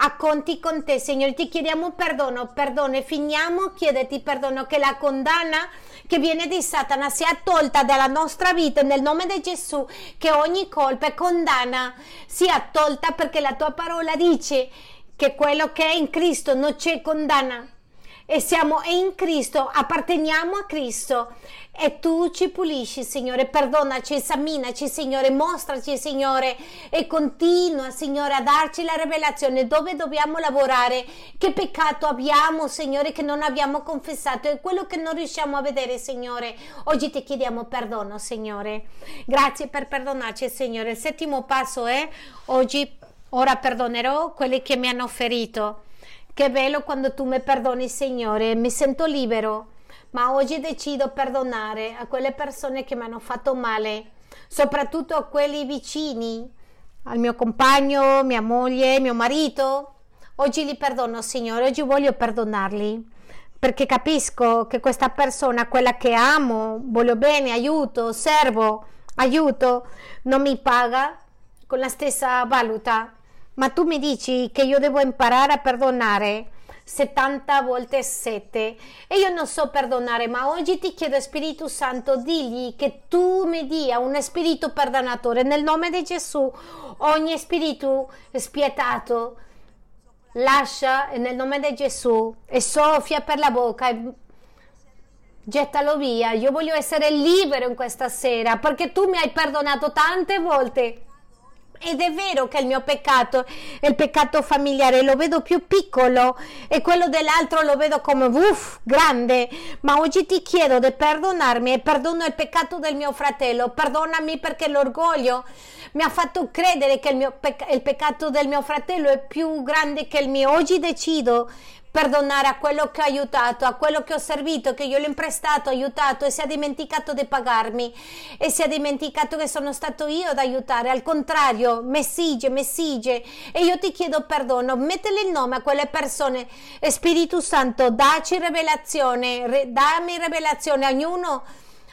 a conti con te, Signore. Ti chiediamo perdono, perdono e finiamo chiederti perdono che la condanna che viene di Satana sia tolta dalla nostra vita nel nome di Gesù, che ogni colpa e condanna sia tolta perché la tua parola dice che quello che è in Cristo non c'è condanna e siamo in Cristo, apparteniamo a Cristo e tu ci pulisci, Signore, perdonaci, esaminaci, Signore, mostraci, Signore, e continua, Signore, a darci la rivelazione dove dobbiamo lavorare, che peccato abbiamo, Signore, che non abbiamo confessato e quello che non riusciamo a vedere, Signore. Oggi ti chiediamo perdono, Signore. Grazie per perdonarci, Signore. Il settimo passo è oggi, ora perdonerò quelli che mi hanno ferito che bello quando tu mi perdoni, Signore, mi sento libero, ma oggi decido perdonare a quelle persone che mi hanno fatto male, soprattutto a quelli vicini, al mio compagno, mia moglie, mio marito. Oggi li perdono, Signore, oggi voglio perdonarli perché capisco che questa persona, quella che amo, voglio bene, aiuto, servo, aiuto, non mi paga con la stessa valuta ma tu mi dici che io devo imparare a perdonare? 70 volte 7 e io non so perdonare, ma oggi ti chiedo Spirito Santo, digli che tu mi dia un spirito perdonatore nel nome di Gesù, ogni spirito spietato lascia nel nome di Gesù e soffia per la bocca e gettalo via. Io voglio essere libero in questa sera perché tu mi hai perdonato tante volte ed è vero che il mio peccato è il peccato familiare, lo vedo più piccolo e quello dell'altro lo vedo come uff, grande, ma oggi ti chiedo di perdonarmi e perdono il peccato del mio fratello, perdonami perché l'orgoglio mi ha fatto credere che il, pecc- il peccato del mio fratello è più grande che il mio. Oggi decido perdonare a quello che ho aiutato, a quello che ho servito, che io l'ho imprestato, aiutato e si è dimenticato di pagarmi e si è dimenticato che sono stato io ad aiutare. Al contrario, messige, messige. E io ti chiedo perdono, mettele il nome a quelle persone. Spirito Santo, dacci rivelazione, re, dammi rivelazione a ognuno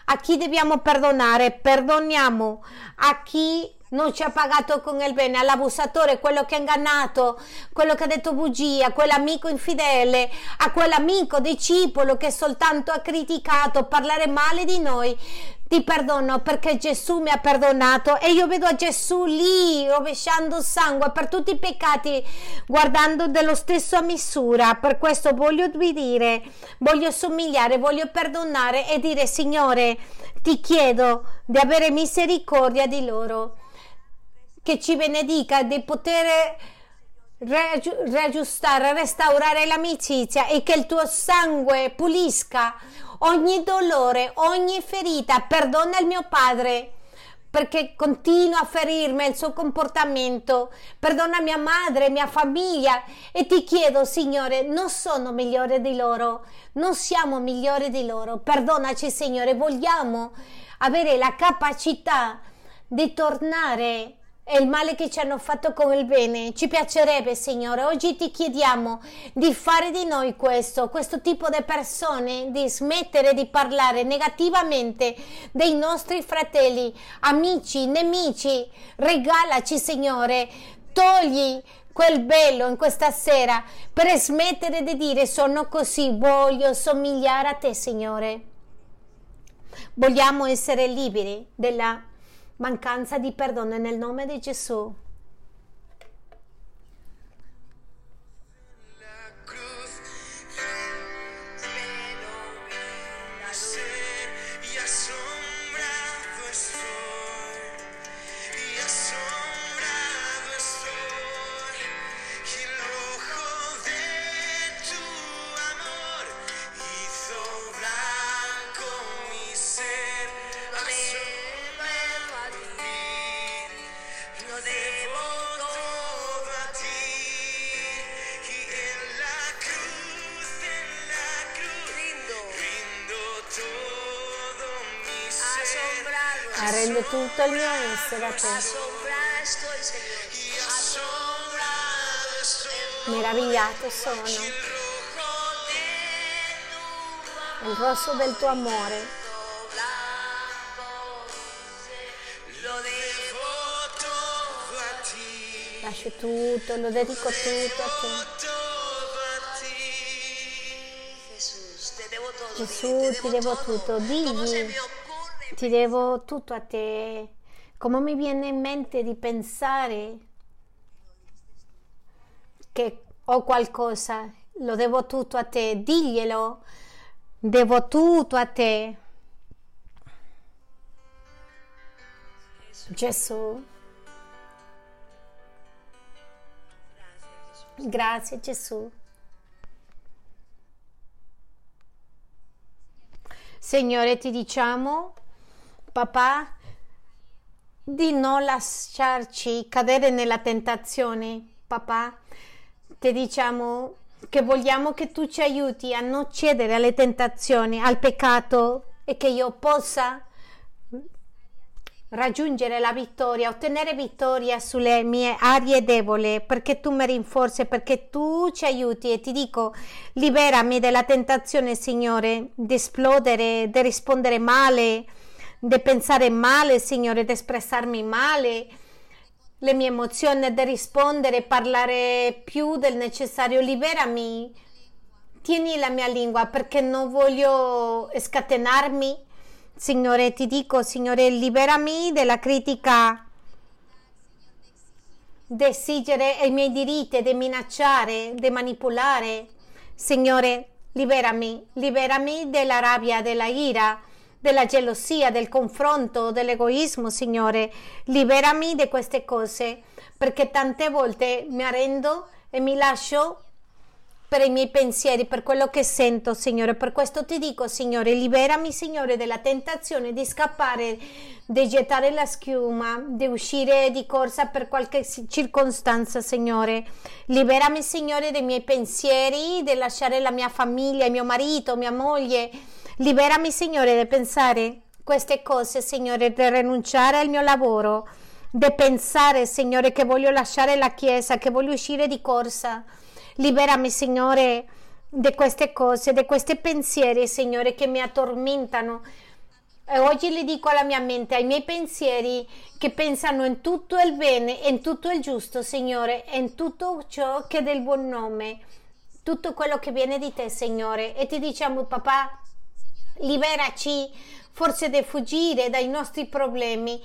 a chi dobbiamo perdonare, perdoniamo a chi non ci ha pagato con il bene, all'abusatore, quello che ha ingannato, quello che ha detto bugia, quell'amico infidele, a quell'amico discepolo che soltanto ha criticato, parlare male di noi. Ti perdono perché Gesù mi ha perdonato e io vedo Gesù lì rovesciando sangue per tutti i peccati, guardando dello stesso a misura. Per questo voglio dire, voglio somigliare, voglio perdonare e dire Signore, ti chiedo di avere misericordia di loro che ci benedica di poter riaggiustare, restaurare l'amicizia e che il tuo sangue pulisca ogni dolore, ogni ferita. Perdona il mio padre perché continua a ferirmi il suo comportamento. Perdona mia madre, mia famiglia e ti chiedo, Signore, non sono migliore di loro, non siamo migliori di loro. Perdonaci, Signore, vogliamo avere la capacità di tornare è il male che ci hanno fatto con il bene. Ci piacerebbe, Signore. Oggi ti chiediamo di fare di noi questo, questo tipo di persone, di smettere di parlare negativamente dei nostri fratelli, amici, nemici. Regalaci, Signore. Togli quel bello in questa sera per smettere di dire sono così, voglio somigliare a te, Signore. Vogliamo essere liberi della mancanza di perdono nel nome di Gesù. Tutto il mio essere a te. Meravigliato sono. Il rosso del tuo amore. Lascio tutto, lo dedico tutto a te. Gesù, ti devo tutto. Digli ti devo tutto a te. Come mi viene in mente di pensare che ho qualcosa, lo devo tutto a te, diglielo, devo tutto a te. Gesù. Grazie Gesù. Signore, ti diciamo papà, di non lasciarci cadere nella tentazione, papà. Ti diciamo che vogliamo che tu ci aiuti a non cedere alle tentazioni, al peccato e che io possa raggiungere la vittoria, ottenere vittoria sulle mie aree deboli, perché tu mi rinforzi, perché tu ci aiuti e ti dico, liberami dalla tentazione, Signore, di esplodere, di rispondere male, di pensare male, Signore, di espressarmi male, le mie emozioni, di rispondere, parlare più del necessario. Liberami, tieni la mia lingua perché non voglio scatenarmi. Signore, ti dico, Signore, liberami dalla critica, di esigere i miei diritti, di minacciare, di manipolare. Signore, liberami, liberami dalla rabbia, della ira della gelosia, del confronto, dell'egoismo, Signore. Liberami di queste cose, perché tante volte mi arrendo e mi lascio per i miei pensieri, per quello che sento, Signore. Per questo ti dico, Signore, liberami, Signore, dalla tentazione di scappare, di gettare la schiuma, di uscire di corsa per qualche circostanza, Signore. Liberami, Signore, dai miei pensieri, di lasciare la mia famiglia, mio marito, mia moglie Liberami, Signore, di pensare queste cose, Signore, di rinunciare al mio lavoro, di pensare, Signore, che voglio lasciare la Chiesa, che voglio uscire di corsa. Liberami, Signore, di queste cose, di questi pensieri, Signore, che mi attormentano. E oggi le dico alla mia mente, ai miei pensieri che pensano in tutto il bene, in tutto il giusto, Signore, in tutto ciò che è del buon nome, tutto quello che viene di te, Signore. E ti diciamo, papà, liberaci forse di fuggire dai nostri problemi.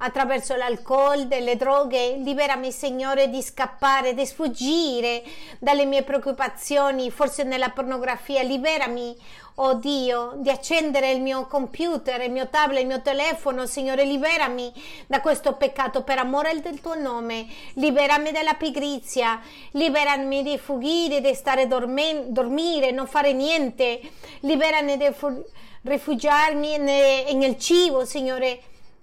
Attraverso l'alcol, delle droghe, liberami Signore di scappare, di sfuggire dalle mie preoccupazioni, forse nella pornografia, liberami, oh Dio, di accendere il mio computer, il mio tablet, il mio telefono, Signore, liberami da questo peccato per amore del tuo nome, liberami dalla pigrizia, liberami di fuggire, di stare dormen- dormire, non fare niente, liberami di fu- rifugiarmi nel cibo, Signore,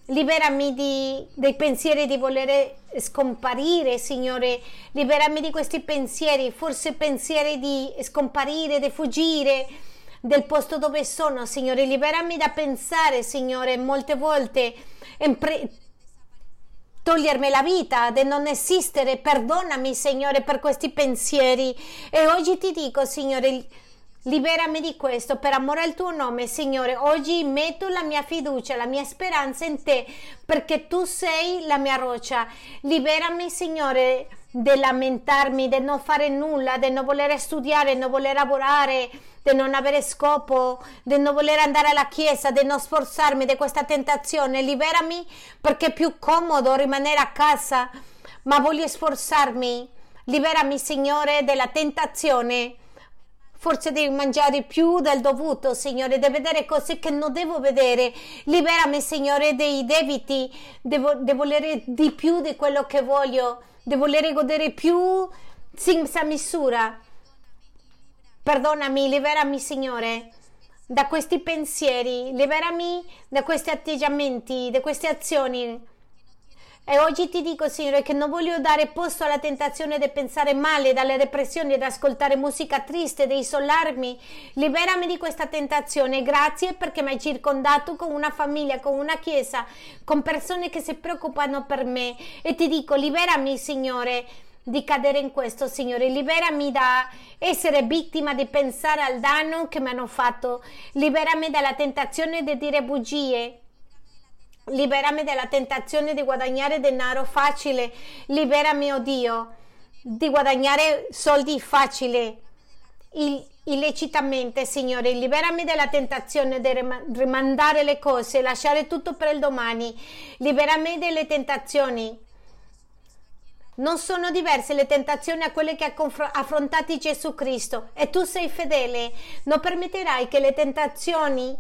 Liberami di, dei pensieri di voler scomparire, Signore. Liberami di questi pensieri, forse pensieri di scomparire, di fuggire del posto dove sono, Signore. Liberami da pensare, Signore, molte volte. Togliermi la vita, di non esistere. Perdonami, Signore, per questi pensieri. E oggi ti dico, Signore, Liberami di questo per amore al tuo nome, Signore. Oggi metto la mia fiducia, la mia speranza in te, perché tu sei la mia roccia. Liberami, Signore, di lamentarmi, di non fare nulla, di non voler studiare, di non voler lavorare, di non avere scopo, di non voler andare alla chiesa, di non sforzarmi di questa tentazione. Liberami perché è più comodo rimanere a casa, ma voglio sforzarmi. Liberami, Signore, della tentazione forse devi mangiare più del dovuto, Signore, di vedere cose che non devo vedere. Liberami, Signore, dei debiti, devo, di volere di più di quello che voglio, di volere godere più senza misura. Perdonami, liberami, Signore, da questi pensieri, liberami da questi atteggiamenti, da queste azioni e oggi ti dico, Signore, che non voglio dare posto alla tentazione di pensare male, dalle depressioni, di ascoltare musica triste, di isolarmi. Liberami di questa tentazione. Grazie perché mi hai circondato con una famiglia, con una chiesa, con persone che si preoccupano per me. E ti dico, liberami, Signore, di cadere in questo, Signore. Liberami da essere vittima di pensare al danno che mi hanno fatto. Liberami dalla tentazione di dire bugie Liberami dalla tentazione di guadagnare denaro facile. Liberami, oh Dio, di guadagnare soldi facile, illecitamente, Signore. Liberami dalla tentazione di rimandare le cose, lasciare tutto per il domani. Liberami dalle tentazioni. Non sono diverse le tentazioni a quelle che ha affrontato Gesù Cristo e tu sei fedele. Non permetterai che le tentazioni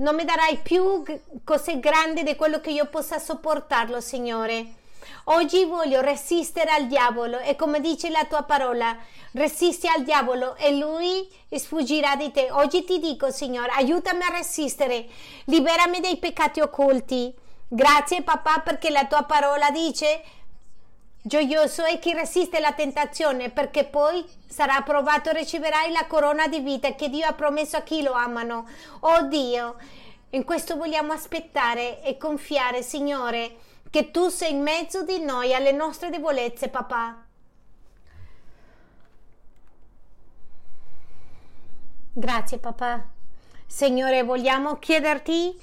non mi darai più cose grandi di quello che io possa sopportarlo, Signore. Oggi voglio resistere al diavolo e come dice la tua parola, resisti al diavolo e lui sfuggirà di te. Oggi ti dico, Signore, aiutami a resistere, liberami dai peccati occulti. Grazie papà perché la tua parola dice Gioioso è chi resiste la tentazione, perché poi sarà approvato e riceverai la corona di vita che Dio ha promesso a chi lo amano. Oh Dio, in questo vogliamo aspettare e confiare, Signore, che tu sei in mezzo di noi alle nostre debolezze, papà. Grazie, papà. Signore, vogliamo chiederti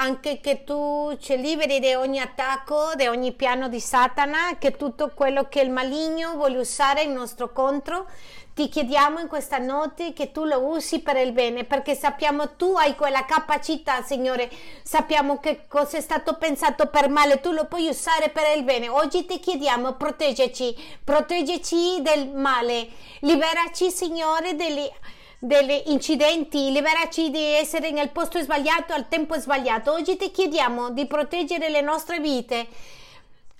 anche che tu ci liberi da ogni attacco, da ogni piano di Satana, che tutto quello che il maligno vuole usare in nostro contro, ti chiediamo in questa notte che tu lo usi per il bene, perché sappiamo tu hai quella capacità, Signore, sappiamo che cosa è stato pensato per male, tu lo puoi usare per il bene. Oggi ti chiediamo, proteggeci, proteggeci del male, liberaci, Signore, delle degli incidenti, liberaci di essere nel posto sbagliato al tempo sbagliato. Oggi ti chiediamo di proteggere le nostre vite,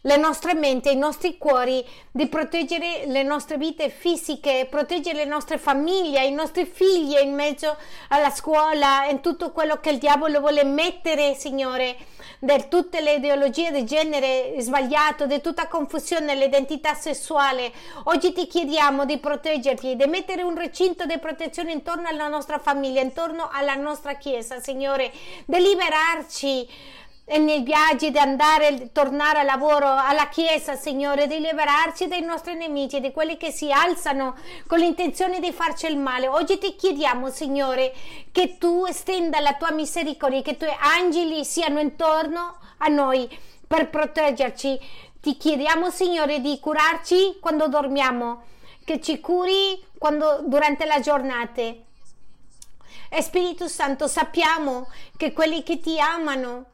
le nostre menti, i nostri cuori, di proteggere le nostre vite fisiche, proteggere le nostre famiglie, i nostri figli in mezzo alla scuola, in tutto quello che il diavolo vuole mettere, Signore di tutte le ideologie di genere sbagliato, di tutta confusione l'identità sessuale. Oggi ti chiediamo di proteggerti, di mettere un recinto di protezione intorno alla nostra famiglia, intorno alla nostra chiesa, Signore, di liberarci nei viaggi, di andare e tornare al lavoro, alla chiesa, Signore, di liberarci dai nostri nemici, di quelli che si alzano con l'intenzione di farci il male. Oggi ti chiediamo, Signore, che tu estenda la tua misericordia, che i tuoi angeli siano intorno a noi per proteggerci. Ti chiediamo, Signore, di curarci quando dormiamo, che ci curi quando, durante la giornata. E Spirito Santo, sappiamo che quelli che ti amano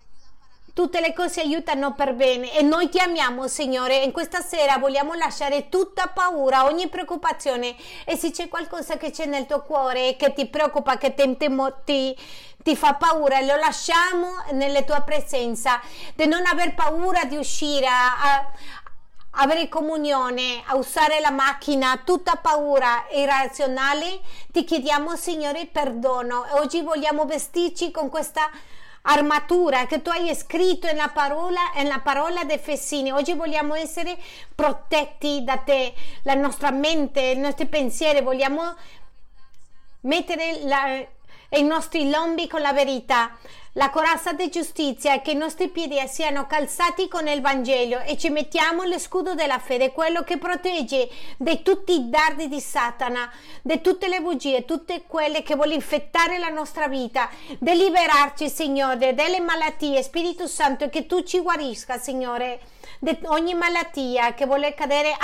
tutte le cose aiutano per bene e noi ti amiamo Signore e questa sera vogliamo lasciare tutta paura, ogni preoccupazione e se c'è qualcosa che c'è nel tuo cuore che ti preoccupa, che ti, ti, ti fa paura, lo lasciamo nella tua presenza, di non aver paura di uscire a, avere comunione, a usare la macchina, tutta paura irrazionale, ti chiediamo Signore perdono. Oggi vogliamo vestirci con questa armatura che tu hai scritto nella parola, nella parola di Efesini. Oggi vogliamo essere protetti da te, la nostra mente, i nostri pensieri, vogliamo mettere la, i nostri lombi con la verità la corazza di giustizia e che i nostri piedi siano calzati con il Vangelo e ci mettiamo lo scudo della fede, quello che protegge da tutti i dardi di Satana, da tutte le bugie, tutte quelle che vuole infettare la nostra vita, di liberarci, Signore, dalle malattie. Spirito Santo, che tu ci guarisca, Signore, di ogni malattia che vuole cadere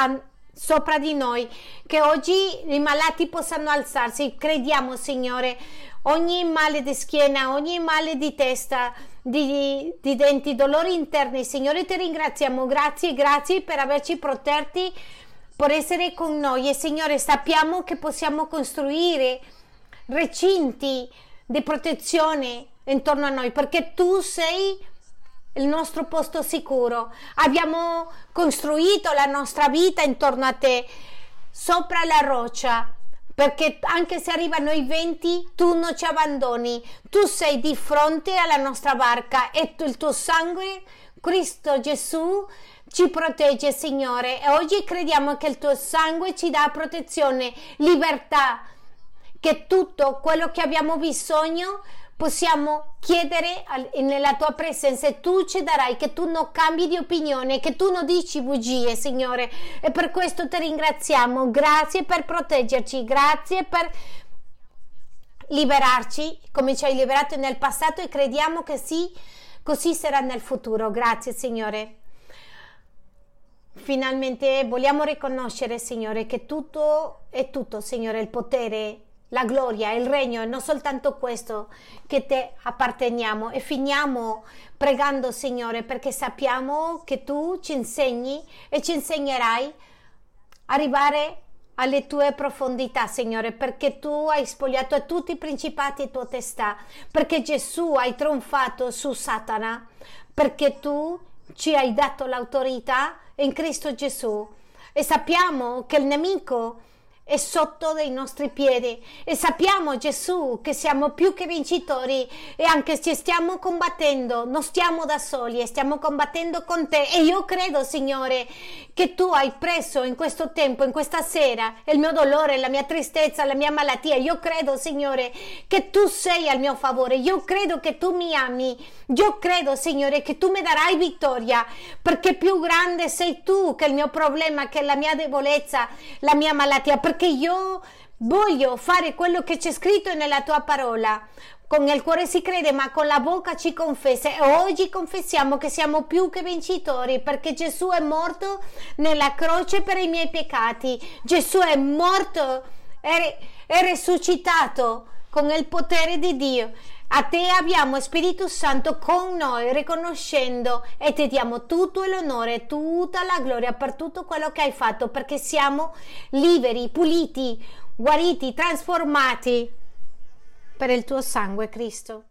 sopra di noi, che oggi i malati possano alzarsi. Crediamo, Signore, ogni male di schiena, ogni male di testa, di, di denti, dolori interni. Signore, ti ringraziamo. Grazie, grazie per averci protetti, per essere con noi. E Signore, sappiamo che possiamo costruire recinti di protezione intorno a noi, perché tu sei il nostro posto sicuro. Abbiamo costruito la nostra vita intorno a te, sopra la roccia perché anche se arrivano i venti tu non ci abbandoni, tu sei di fronte alla nostra barca e il tuo sangue, Cristo Gesù, ci protegge, Signore. E oggi crediamo che il tuo sangue ci dà protezione, libertà, che tutto quello che abbiamo bisogno possiamo chiedere nella tua presenza e tu ci darai che tu non cambi di opinione, che tu non dici bugie, Signore. E per questo ti ringraziamo. Grazie per proteggerci, grazie per liberarci come ci hai liberato nel passato e crediamo che sì, così sarà nel futuro. Grazie, Signore. Finalmente vogliamo riconoscere, Signore, che tutto è tutto, Signore, il potere la gloria, il regno, e non soltanto questo che te apparteniamo. E finiamo pregando Signore perché sappiamo che tu ci insegni e ci insegnerai arrivare alle tue profondità, Signore, perché tu hai spogliato tutti i principati e potestà, perché Gesù hai trionfato su Satana, perché tu ci hai dato l'autorità in Cristo Gesù. E sappiamo che il nemico è sotto dei nostri piedi. E sappiamo Gesù che siamo più che vincitori e anche se stiamo combattendo non stiamo da soli e stiamo combattendo con te. E io credo Signore che tu hai preso in questo tempo in questa sera il mio dolore la mia tristezza la mia malattia. Io credo Signore che tu sei al mio favore. Io credo che tu mi ami. Io credo Signore che tu mi darai vittoria perché più grande sei tu che il mio problema che la mia debolezza la mia malattia perché io voglio fare quello che c'è scritto nella tua parola. Con il cuore si crede, ma con la bocca ci confessa. E oggi confessiamo che siamo più che vincitori perché Gesù è morto nella croce per i miei peccati. Gesù è morto, è risuscitato con il potere di Dio. A te abbiamo Spirito Santo con noi, riconoscendo e ti diamo tutto l'onore, tutta la gloria per tutto quello che hai fatto, perché siamo liberi, puliti, guariti, trasformati per il tuo sangue, Cristo.